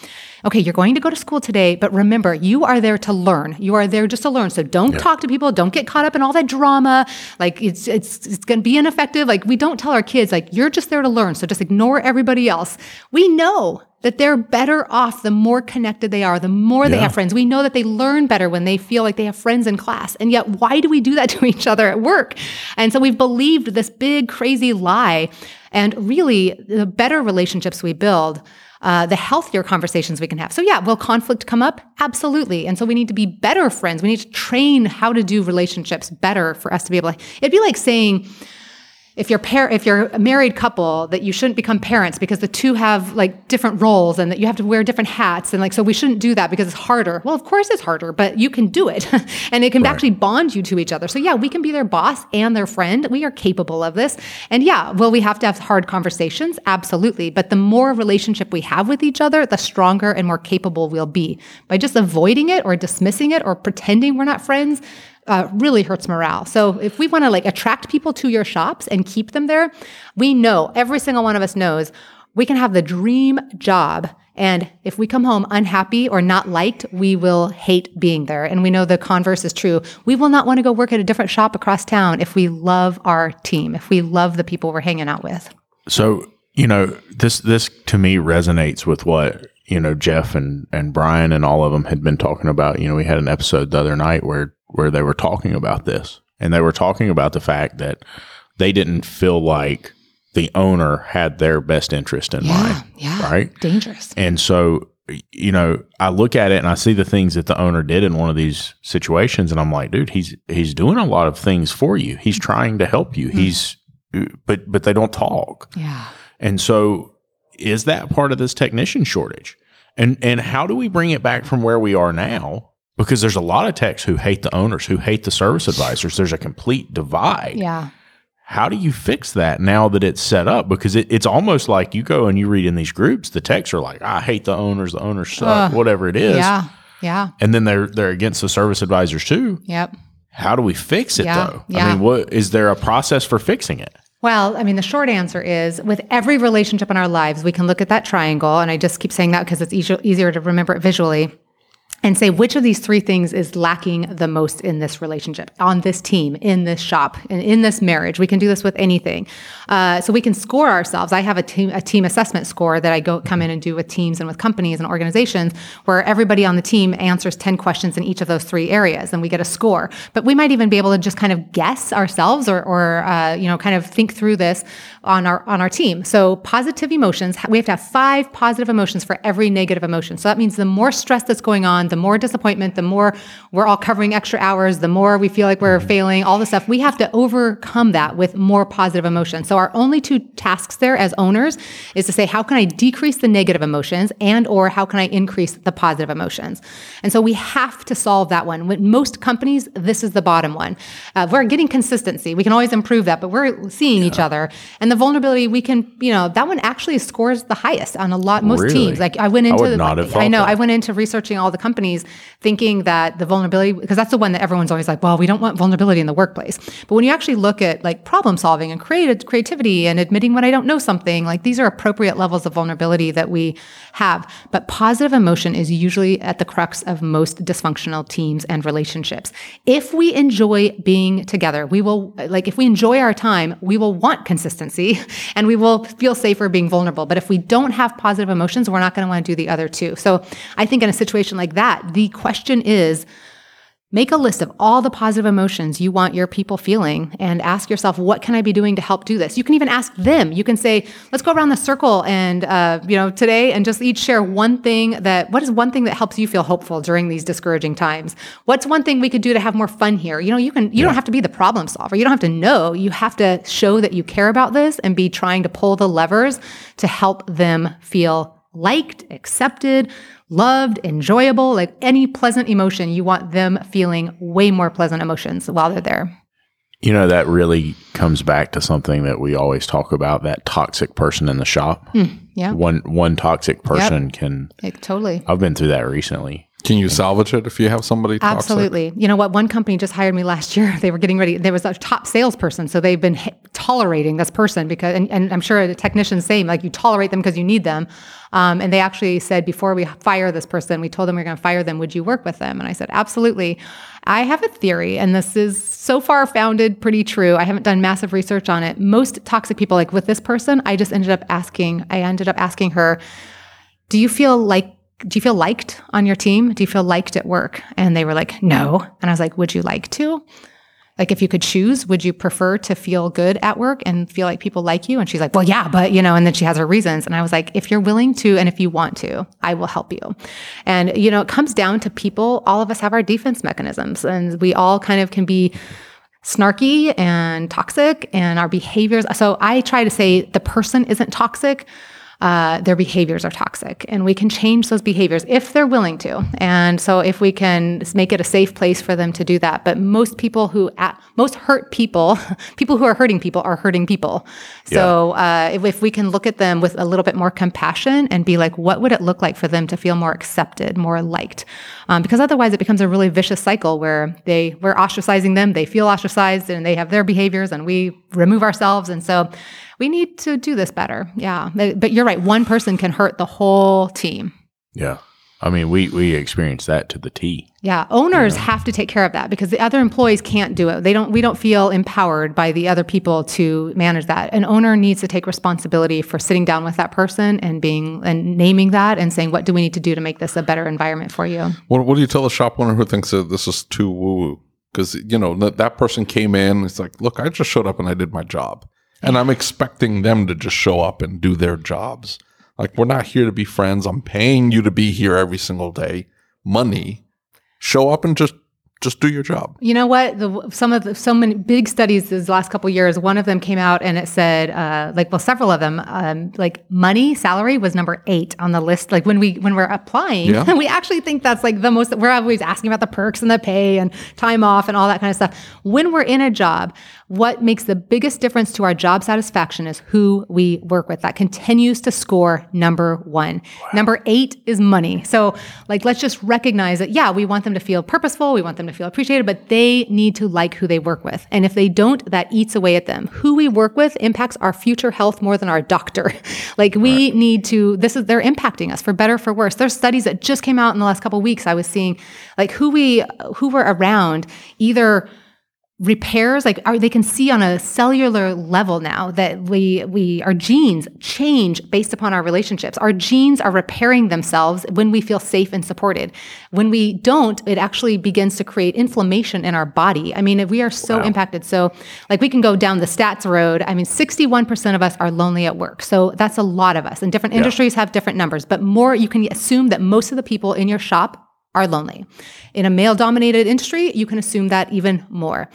okay, you're going to go to school today, but remember, you are there to learn. You are there just to learn. So don't talk to people. Don't get caught up in all that drama. Like it's it's it's going to be ineffective. Like we don't tell our kids like you're just there to learn. So just ignore everybody else. We know that they're better off the more connected they are, the more they have friends. We know that they learn better when they feel like they have friends in class. And yet, why do we do that *laughs* to each other at work? And so we've believed this big, crazy lie. And really, the better relationships we build uh, the healthier conversations we can have. So, yeah, will conflict come up? Absolutely. And so we need to be better friends. We need to train how to do relationships better for us to be able to. It'd be like saying, if you're par- if you're a married couple that you shouldn't become parents because the two have like different roles and that you have to wear different hats and like so we shouldn't do that because it's harder. Well, of course it's harder, but you can do it *laughs* and it can right. actually bond you to each other. So yeah, we can be their boss and their friend. We are capable of this. And yeah, will we have to have hard conversations? Absolutely. But the more relationship we have with each other, the stronger and more capable we'll be. By just avoiding it or dismissing it or pretending we're not friends, uh, really hurts morale. So if we want to like attract people to your shops and keep them there, we know every single one of us knows we can have the dream job. And if we come home unhappy or not liked, we will hate being there. And we know the converse is true. We will not want to go work at a different shop across town if we love our team, if we love the people we're hanging out with. So, you know, this this to me resonates with what you know Jeff and and Brian and all of them had been talking about. You know, we had an episode the other night where where they were talking about this, and they were talking about the fact that they didn't feel like the owner had their best interest in yeah, mind. Yeah, right. Dangerous. And so, you know, I look at it and I see the things that the owner did in one of these situations, and I'm like, dude, he's he's doing a lot of things for you. He's trying to help you. Mm-hmm. He's, but but they don't talk. Yeah. And so, is that part of this technician shortage? And and how do we bring it back from where we are now because there's a lot of techs who hate the owners, who hate the service advisors. There's a complete divide. Yeah. How do you fix that now that it's set up? Because it, it's almost like you go and you read in these groups, the techs are like, I hate the owners, the owners suck, uh, whatever it is. Yeah. Yeah. And then they're they're against the service advisors too. Yep. How do we fix it yeah. though? Yeah. I mean, what is there a process for fixing it? Well, I mean, the short answer is with every relationship in our lives, we can look at that triangle. And I just keep saying that because it's easier, to remember it visually and say which of these three things is lacking the most in this relationship, on this team, in this shop, and in this marriage. We can do this with anything. Uh, so we can score ourselves. I have a team a team assessment score that I go come in and do with teams and with companies and organizations, where everybody on the team answers ten questions in each of those three areas, and we get a score. But we might even be able to just kind of guess ourselves, or, or uh, you know, kind of think through this on our on our team. So positive emotions, we have to have five positive emotions for every negative emotion. So that means the more stress that's going on the more disappointment, the more we're all covering extra hours, the more we feel like we're mm-hmm. failing, all the stuff. We have to overcome that with more positive emotions. So our only two tasks there as owners is to say, how can I decrease the negative emotions and or how can I increase the positive emotions? And so we have to solve that one. With most companies, this is the bottom one. Uh, we're getting consistency. We can always improve that, but we're seeing yeah. each other. And the vulnerability, we can, you know, that one actually scores the highest on a lot, most really? teams. Like I went into, I, the, I know, that. I went into researching all the companies companies thinking that the vulnerability, because that's the one that everyone's always like, well, we don't want vulnerability in the workplace. But when you actually look at like problem solving and creative creativity and admitting when I don't know something, like these are appropriate levels of vulnerability that we have. But positive emotion is usually at the crux of most dysfunctional teams and relationships. If we enjoy being together, we will, like, if we enjoy our time, we will want consistency *laughs* and we will feel safer being vulnerable. But if we don't have positive emotions, we're not going to want to do the other two. So I think in a situation like that, the question is make a list of all the positive emotions you want your people feeling and ask yourself, what can I be doing to help do this? You can even ask them. You can say, let's go around the circle and, uh, you know, today and just each share one thing that, what is one thing that helps you feel hopeful during these discouraging times? What's one thing we could do to have more fun here? You know, you can, you yeah. don't have to be the problem solver. You don't have to know. You have to show that you care about this and be trying to pull the levers to help them feel liked, accepted, loved, enjoyable, like any pleasant emotion, you want them feeling way more pleasant emotions while they're there. You know, that really comes back to something that we always talk about that toxic person in the shop. Mm, yeah. One one toxic person yep. can like, totally. I've been through that recently. Can you salvage it if you have somebody toxic? Absolutely. You know what? One company just hired me last year. *laughs* They were getting ready. There was a top salesperson, so they've been tolerating this person because, and, and I'm sure the technician's same. Like you tolerate them because you need them. Um, and they actually said before we fire this person, we told them we are going to fire them. Would you work with them? And I said absolutely. I have a theory, and this is so far founded pretty true. I haven't done massive research on it. Most toxic people, like with this person, I just ended up asking. I ended up asking her, "Do you feel like do you feel liked on your team? Do you feel liked at work? And they were like, no. And I was like, would you like to? Like, if you could choose, would you prefer to feel good at work and feel like people like you? And she's like, well, yeah, but, you know, and then she has her reasons. And I was like, if you're willing to and if you want to, I will help you. And, you know, it comes down to people. All of us have our defense mechanisms and we all kind of can be snarky and toxic and our behaviors. So I try to say the person isn't toxic uh, their behaviors are toxic. And we can change those behaviors if they're willing to. And so if we can make it a safe place for them to do that. But most people who, at, most hurt people, *laughs* people who are hurting people are hurting people. So uh, if, if we can look at them with a little bit more compassion and be like, what would it look like for them to feel more accepted, more liked? Um, because otherwise it becomes a really vicious cycle where they, we're ostracizing them, they feel ostracized and they have their behaviors and we remove ourselves. And so we need to do this better. Yeah. But you're right. One person can hurt the whole team. Yeah. I mean, we we experience that to the T. Yeah, owners yeah. have to take care of that because the other employees can't do it. They don't. We don't feel empowered by the other people to manage that. An owner needs to take responsibility for sitting down with that person and being and naming that and saying, "What do we need to do to make this a better environment for you?" What, what do you tell a shop owner who thinks that this is too woo woo? Because you know that, that person came in. It's like, look, I just showed up and I did my job. And I'm expecting them to just show up and do their jobs. Like, we're not here to be friends. I'm paying you to be here every single day. Money. Show up and just just do your job. You know what? The, some of the, so many big studies these last couple years. One of them came out and it said, uh, like, well, several of them, um, like money, salary was number eight on the list. Like when we when we're applying, yeah. *laughs* we actually think that's like the most. We're always asking about the perks and the pay and time off and all that kind of stuff. When we're in a job, what makes the biggest difference to our job satisfaction is who we work with. That continues to score number one. Wow. Number eight is money. So, like, let's just recognize that, yeah, we want them to feel purposeful. We want them to feel appreciated, but they need to like who they work with. And if they don't, that eats away at them. Who we work with impacts our future health more than our doctor. *laughs* like, we right. need to, this is, they're impacting us for better, for worse. There's studies that just came out in the last couple weeks. I was seeing, like, who we, who were around either repairs like are, they can see on a cellular level now that we we our genes change based upon our relationships. Our genes are repairing themselves when we feel safe and supported. When we don't it actually begins to create inflammation in our body. I mean we are so wow. impacted. So like we can go down the stats road. I mean 61% of us are lonely at work. So that's a lot of us. And different yeah. industries have different numbers but more you can assume that most of the people in your shop are lonely. In a male dominated industry, you can assume that even more.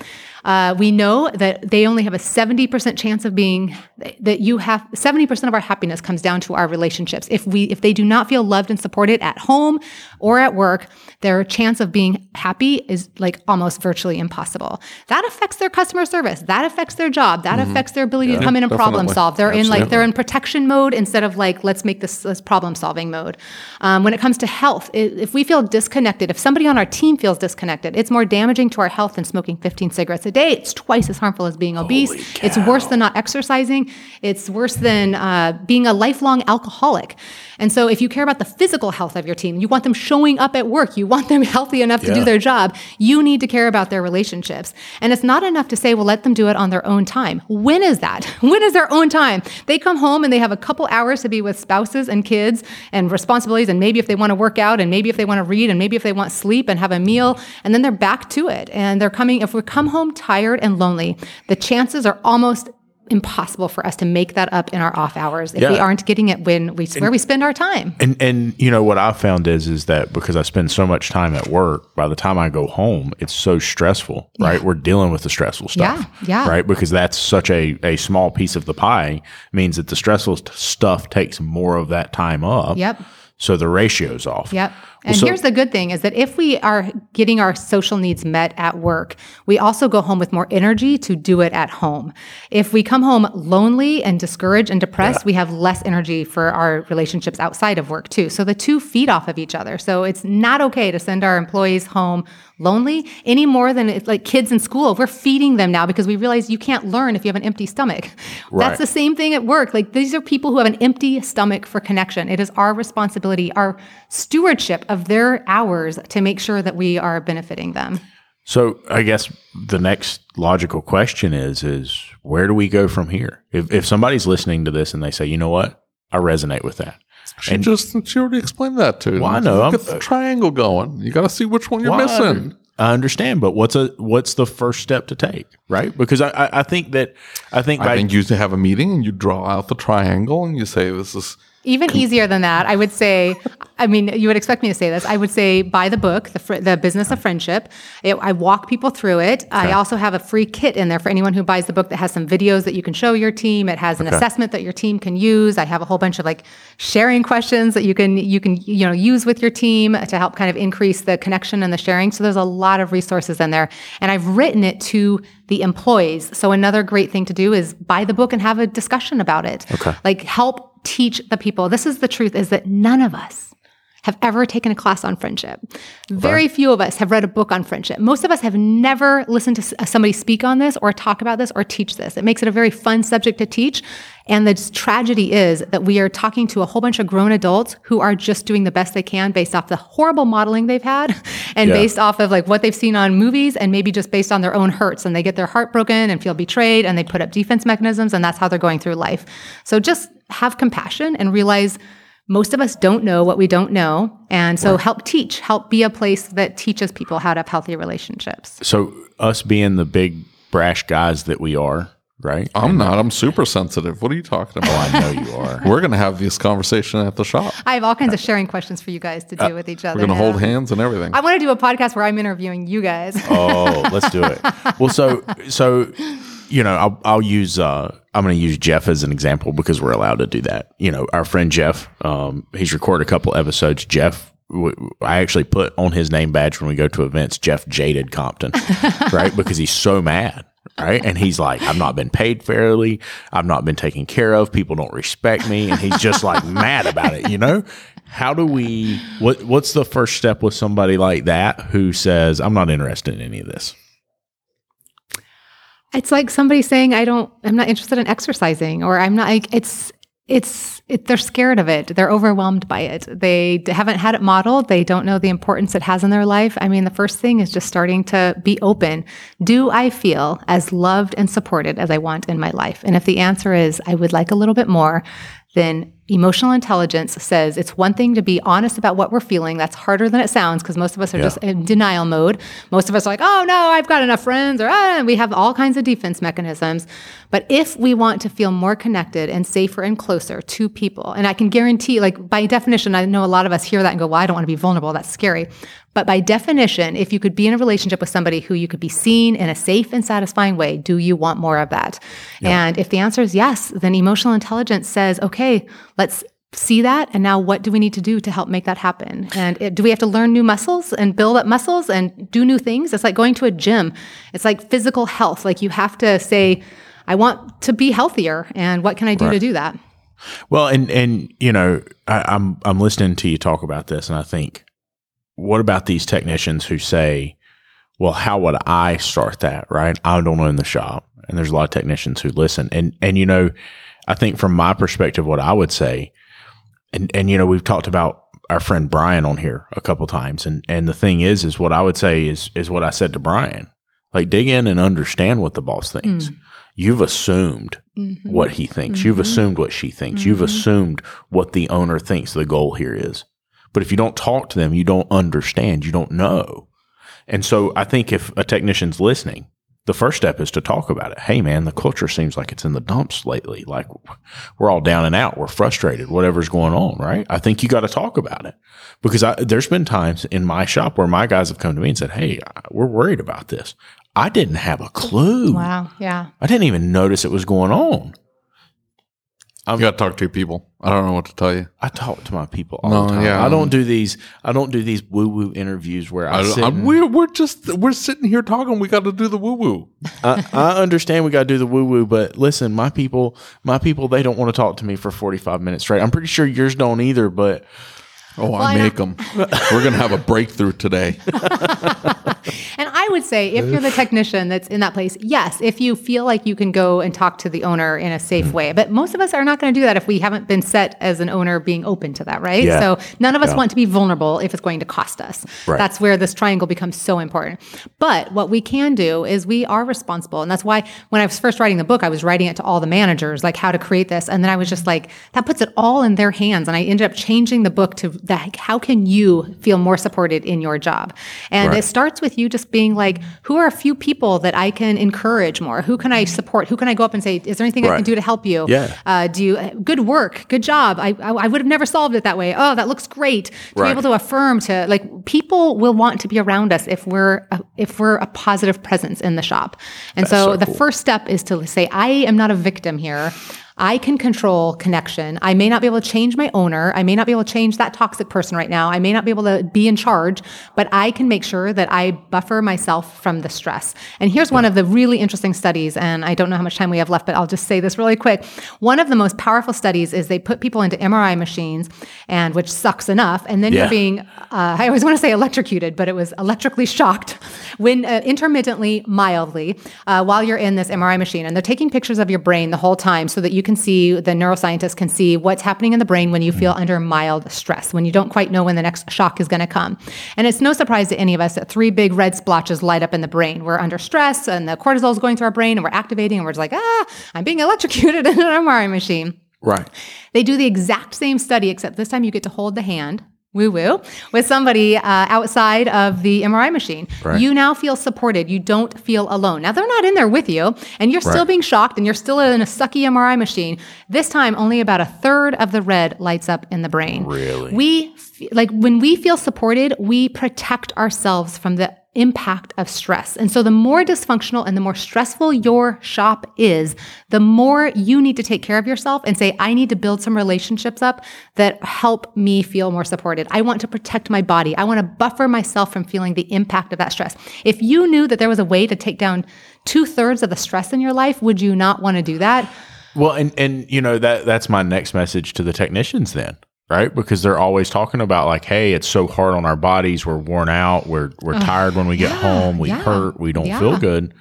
Uh, we know that they only have a 70% chance of being that you have 70% of our happiness comes down to our relationships. If we if they do not feel loved and supported at home or at work, their chance of being happy is like almost virtually impossible. That affects their customer service. That affects their job. That mm-hmm. affects their ability yeah, to come in and definitely. problem solve. They're Absolutely. in like they're in protection mode instead of like let's make this, this problem solving mode. Um, when it comes to health, if we feel disconnected, if somebody on our team feels disconnected, it's more damaging to our health than smoking 15 cigarettes a day. It's twice as harmful as being obese. It's worse than not exercising. It's worse than uh, being a lifelong alcoholic. And so, if you care about the physical health of your team, you want them showing up at work, you want them *laughs* healthy enough to yeah. do their job, you need to care about their relationships. And it's not enough to say, well, let them do it on their own time. When is that? *laughs* When is their own time? They come home and they have a couple hours to be with spouses and kids and responsibilities, and maybe if they want to work out, and maybe if they want to read, and maybe if they want sleep and have a meal, and then they're back to it. And they're coming, if we come home tired and lonely, the chances are almost impossible for us to make that up in our off hours if yeah. we aren't getting it when we and, where we spend our time. And and you know what I've found is is that because I spend so much time at work, by the time I go home, it's so stressful, right? Yeah. We're dealing with the stressful stuff. Yeah, yeah. Right? Because that's such a, a small piece of the pie means that the stressful stuff takes more of that time up. Yep. So the ratio's off. Yep. And so, here's the good thing is that if we are getting our social needs met at work, we also go home with more energy to do it at home. If we come home lonely and discouraged and depressed, yeah. we have less energy for our relationships outside of work too. So the two feed off of each other. So it's not okay to send our employees home lonely any more than it's like kids in school. We're feeding them now because we realize you can't learn if you have an empty stomach. Right. That's the same thing at work. Like these are people who have an empty stomach for connection. It is our responsibility, our stewardship of their hours to make sure that we are benefiting them. So I guess the next logical question is is where do we go from here? If if somebody's listening to this and they say, you know what, I resonate with that. She and just she already explained that to you. Well, I know. Get the triangle going. You got to see which one you're missing. I understand, but what's a what's the first step to take, right? Because I I, I think that I think I by- think you have a meeting and you draw out the triangle and you say this is Even easier than that, I would say. I mean, you would expect me to say this. I would say buy the book, the fr- the Business of Friendship. It, I walk people through it. I also have a free kit in there for anyone who buys the book that has some videos that you can show your team. It has an assessment that your team can use. I have a whole bunch of like sharing questions that you can you can you know use with your team to help kind of increase the connection and the sharing. So there's a lot of resources in there, and I've written it to the employees. So another great thing to do is buy the book and have a discussion about it. Okay. Like help teach the people. This is the truth is that none of us have ever taken a class on friendship. Very few of us have read a book on friendship. Most of us have never listened to uh, somebody speak on this or talk about this or teach this. It makes it a very fun subject to teach. And the tragedy is that we are talking to a whole bunch of grown adults who are just doing the best they can based off the horrible modeling they've had and Yeah. based off of like what they've seen on movies and maybe just based on their own hurts and they get their heart broken and feel betrayed and they put up defense mechanisms and that's how they're going through life. So just have compassion and realize most of us don't know what we don't know. And so help teach, help be a place that teaches people how to have healthy relationships. so us being the big brash guys that we are, right? I'm not. I'm super sensitive. What are you talking about? I know you are. *laughs* We're gonna have this conversation at the shop. I have all kinds of sharing questions for you guys to do with each other. We're gonna hold hands and everything. I want to do a podcast where I'm interviewing you guys. *laughs* Oh, let's do it. Well, so so you know, I'll I'll use uh I'm going to use Jeff as an example because we're allowed to do that. You know, our friend Jeff, um, he's recorded a couple episodes. Jeff, I actually put on his name badge when we go to events, Jeff Jaded Compton, *laughs* right? Because he's so mad. Right. And he's like, I've not been paid fairly. I've not been taken care of. People don't respect me. And he's just like mad about it, you know? How do we, what, what's the first step with somebody like that who says, I'm not interested in any of this? It's like somebody saying, I don't, I'm not interested in exercising, or I'm not, like, it's, it's, it, they're scared of it. They're overwhelmed by it. They haven't had it modeled. They don't know the importance it has in their life. I mean, the first thing is just starting to be open. Do I feel as loved and supported as I want in my life? And if the answer is, I would like a little bit more, then emotional intelligence says it's one thing to be honest about what we're feeling. That's harder than it sounds because most of us are just in denial mode. Most of us are like, oh no, I've got enough friends, or ah, we have all kinds of defense mechanisms. But if we want to feel more connected and safer and closer to people, and I can guarantee, like by definition, I know a lot of us hear that and go, well, I don't want to be vulnerable. That's scary. But by definition, if you could be in a relationship with somebody who you could be seen in a safe and satisfying way, do you want more of that? And if the answer is yes, then emotional intelligence says, okay, let's see that. And now what do we need to do to help make that happen? And it, do we have to learn new muscles and build up muscles and do new things? It's like going to a gym. It's like physical health. Like you have to say, I want to be healthier. And what can I do to do that? Well, and and you know, I, I'm I'm listening to you talk about this, and I think, what about these technicians who say, "Well, how would I start that?" Right? I don't own the shop, and there's a lot of technicians who listen, and and you know, I think from my perspective, what I would say, and and you know, we've talked about our friend Brian on here a couple times, and and the thing is, is what I would say is is what I said to Brian, like dig in and understand what the boss thinks. Mm. You've assumed mm-hmm. what he thinks. You've mm-hmm. assumed what she thinks. You've mm-hmm. assumed what the owner thinks the goal here is. But if you don't talk to them, you don't understand. You don't know. And so I think if a technician's listening, the first step is to talk about it. Hey, man, the culture seems like it's in the dumps lately. Like we're all down and out. We're frustrated. Whatever's going on, right? I think you got to talk about it because I, there's been times in my shop where my guys have come to me and said, "Hey, we're worried about this." I didn't have a clue. Wow. Yeah. I didn't even notice it was going on. You got to talk to your people. I don't know what to tell you. I talk to my people all No, the time. yeah. I don't do these. I don't do these woo woo interviews where I, I, sit. And- we're, we're just we're sitting here talking. We got to do the woo woo. I, I understand we got to do the woo woo, but listen, my people, my people, they don't want to talk to me for forty five minutes straight. I'm pretty sure yours don't either. But Oh, I I make them. we're gonna have a breakthrough today. *laughs* *laughs* And I would say, if you're the technician that's in that place, yes, if you feel like you can go and talk to the owner in a safe Mm-hmm. way. But most of us are not going to do that if we haven't been set as an owner being open to that, right? Yeah. So none of us want to be vulnerable if it's going to cost us. Right. That's where this triangle becomes so important. But what we can do is we are responsible. And that's why when I was first writing the book, I was writing it to all the managers, like how to create this. And then I was just like, that puts it all in their hands. And I ended up changing the book to that. How can you feel more supported in your job? And Right. it starts with with you just being like, who are a few people that I can encourage more? Who can I support? Who can I go up and say, is there anything I can do to help you? Yeah. Uh, do you good work, good job? I, I I would have never solved it that way. Oh, that looks great. To Right. be able to affirm to like people will want to be around us if we're a, if we're a positive presence in the shop. And so, so the cool. first step is to say, I am not a victim here. I can control connection. I may not be able to change my owner. I may not be able to change that toxic person right now. I may not be able to be in charge, but I can make sure that I buffer myself from the stress. And here's one of the really interesting studies. And I don't know how much time we have left, but I'll just say this really quick. One of the most powerful studies is they put people into MRI machines, and which sucks enough. And then Yeah. you're being, uh, I always want to say electrocuted, but it was electrically shocked *laughs* when uh, intermittently, mildly, uh, while you're in this MRI machine. And they're taking pictures of your brain the whole time so that you can see, the neuroscientists can see what's happening in the brain when you feel under mild stress, when you don't quite know when the next shock is going to come. And it's no surprise to any of us that three big red splotches light up in the brain. We're under stress and the cortisol is going through our brain and we're activating and we're just like, ah, I'm being electrocuted *laughs* in an MRI machine. Right. They do the exact same study, except this time you get to hold the hand, woo woo, with somebody uh, outside of the MRI machine. Right. You now feel supported. You don't feel alone. Now, they're not in there with you, and you're still being shocked, and you're still in a sucky MRI machine. This time, only about a third of the red lights up in the brain. Really? We, f- like, when we feel supported, we protect ourselves from the impact of stress. And so the more dysfunctional and the more stressful your shop is, the more you need to take care of yourself and say, I need to build some relationships up that help me feel more supported. I want to protect my body. I want to buffer myself from feeling the impact of that stress. If you knew that there was a way to take down two thirds of the stress in your life, would you not want to do that? Well, and and you know that that's my next message to the technicians then, right? Because they're always talking about like, hey, it's so hard on our bodies. We're worn out. We're we're tired when we get home. We yeah, hurt. We don't yeah. feel good.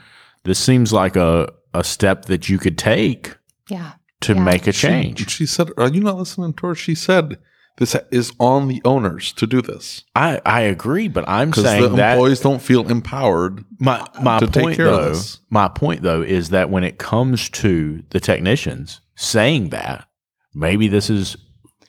This seems like a a step that you could take Yeah. to Yeah. make a change. She said, Are you not listening to her? She said, This is on the owners to do this. I I agree, but I'm Because the saying that employees don't feel empowered. my my to take point care of though, this. my point though is that when it comes to the technicians saying that, maybe this is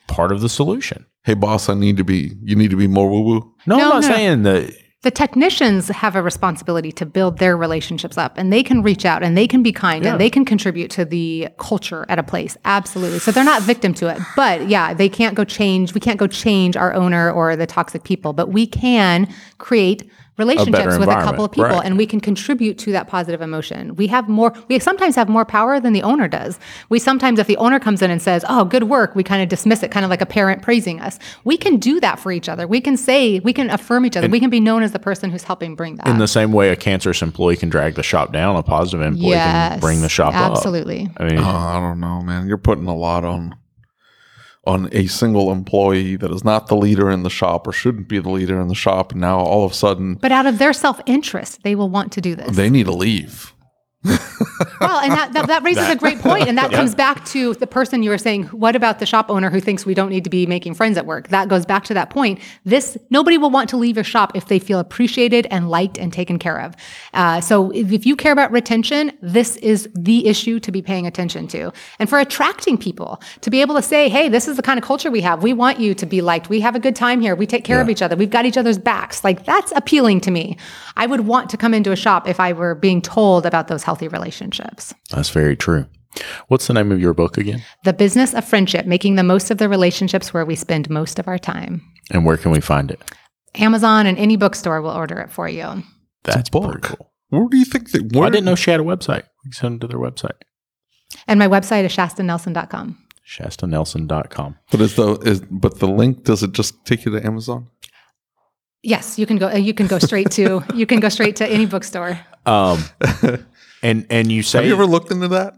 part of the solution. Hey, boss, I need to be, you need to be more woo woo. No, No, I'm not no. saying that. the technicians have a responsibility to build their relationships up and they can reach out and they can be kind Yeah. and they can contribute to the culture at a place absolutely so they're not victim to it but yeah they can't go change we can't go change our owner or the toxic people but we can create relationships with a couple of people right. and we can contribute to that positive emotion. We have more we sometimes have more power than the owner does. We sometimes if the owner comes in and says oh good work we kind of dismiss it kind of like a parent praising us. We can do that for each other. We can say we can affirm each other. We can be known as the person who's helping bring that. In the same way, a cancerous employee can drag the shop down, a positive employee can bring the shop up. absolutely. I mean, Oh, I don't know, man. You're putting a lot on on a single employee that is not the leader in the shop or shouldn't be the leader in the shop. And now all of a sudden but out of their self-interest they will want to do this they need to leave. Well and that, that, that raises a great point and that *laughs* comes back to the person you were saying what about the shop owner who thinks we don't need to be making friends at work? That goes back to that point. This nobody will want to leave your shop if they feel appreciated and liked and taken care of. Uh, so if, if you care about retention this is the issue to be paying attention to. And for attracting people to be able to say hey this is the kind of culture we have. We want you to be liked. We have a good time here. We take care of each other. We've got each other's backs. Like that's appealing to me. I would want to come into a shop if i were being told about those healthy relationships that's very true. What's the name of your book again? the business of friendship making the most of the relationships where we spend most of our time And where can we find it? amazon and any bookstore will order it for you That's book. pretty cool. Where do you think that? Where, I didn't know she had a website. We can send them to their website, and my website is shastanelson.com shastanelson.com. But is the is but the link does it just take you to Amazon? yes you can go uh, you can go straight to you can go straight to any bookstore Um, *laughs* and and you say Have you ever looked into that?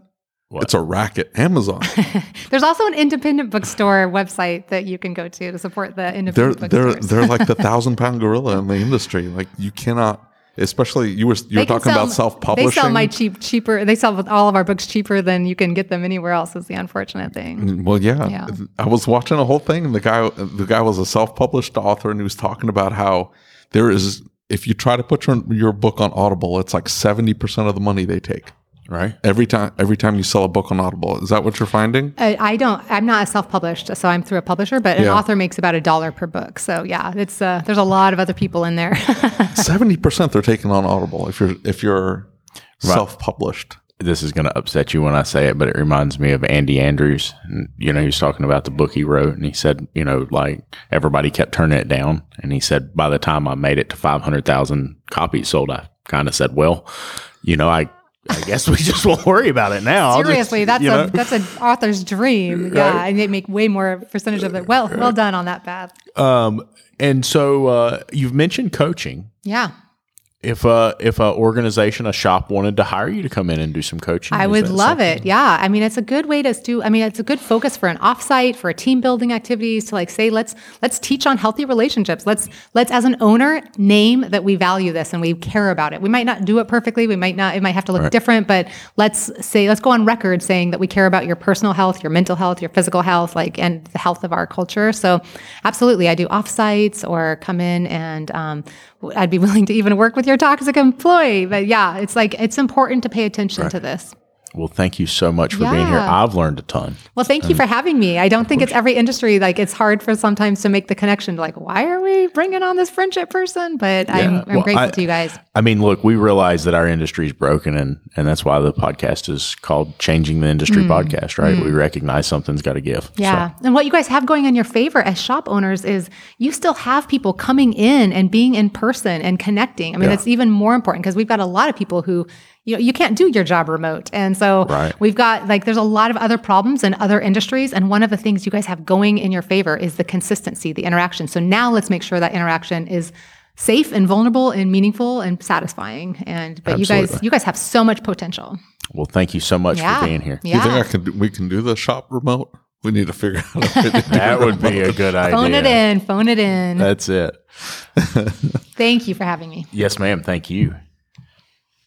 What? It's a racket. Amazon. *laughs* there's also an independent bookstore website that you can go to to support the independent. they're independent they're *laughs* they're like the thousand pound gorilla in the industry. Like you cannot, especially you were you They were talking sell- about self publishing. They sell my cheap cheaper. They sell all of our books cheaper than you can get them anywhere else. Is the unfortunate thing. Mm, well, yeah. Yeah. I was watching a whole thing, and the guy the guy was a self published author, and he was talking about how there is if you try to put your, your book on Audible, it's like seventy percent of the money they take. Right. every time every time you sell a book on Audible. Is that what you're finding? I, I don't. I'm not a self-published, so I'm through a publisher. But an Yeah. author makes about a dollar per book. So yeah, it's uh, there's a lot of other people in there. *laughs* Seventy percent they're taking on Audible if you're if you're self-published. This is going to upset you when I say it, but it reminds me of Andy Andrews. And, you know, he was talking about the book he wrote, and he said, you know, like everybody kept turning it down. And he said, by the time I made it to 500,000 copies sold, I kind of said, well, you know, I, I guess we *laughs* just won't worry about it now. I'll just- Seriously, that's you know. a that's an author's dream. Yeah, and they make way more percentage of it. Well, well done on that, path. Um, and so uh, you've mentioned coaching. Yeah. If a if a organization, a shop wanted to hire you to come in and do some coaching, I would love something- it. Yeah. I mean, it's a good way to do, I mean, it's a good focus for an offsite, for a team building activities to like say, let's, let's teach on healthy relationships. Let's, let's as an owner name that we value this and we care about it. We might not do it perfectly. We might not, it might have to look different, but let's say, let's go on record saying that we care about your personal health, your mental health, your physical health, like, and the health of our culture. So absolutely. I do offsites or come in and, um, I'd be *laughs* willing to even work with your toxic employee. But yeah, it's like, it's important to pay attention to this. Well, thank you so much for being here. I've learned a ton. Well, thank you for having me. I don't think it's every industry. Like it's hard for sometimes to make the connection to like, why are we bringing on this friendship person? But I'm, I'm Well, grateful I- to you guys. I mean, look, we realize that our industry is broken, and and that's why the podcast is called "Changing the Industry" podcast. Right? We recognize something's got to give. Mm. Yeah. And what you guys have going in your favor as shop owners is you still have people coming in and being in person and connecting. I mean, that's even more important because we've got a lot of people who you know, you can't do your job remote. And so Right. we've got like there's a lot of other problems in other industries and one of the things you guys have going in your favor is the consistency, the interaction. So now let's make sure that interaction is safe and vulnerable and meaningful and satisfying. And but you guys you guys have so much potential. Well, thank you so much Yeah. for being here. Yeah. You think I can? We can do the shop remote. We need to figure out. A to *laughs* That it would be a good idea. phone it in, phone it in. That's it. *laughs* Thank you for having me. Yes, ma'am. Thank you.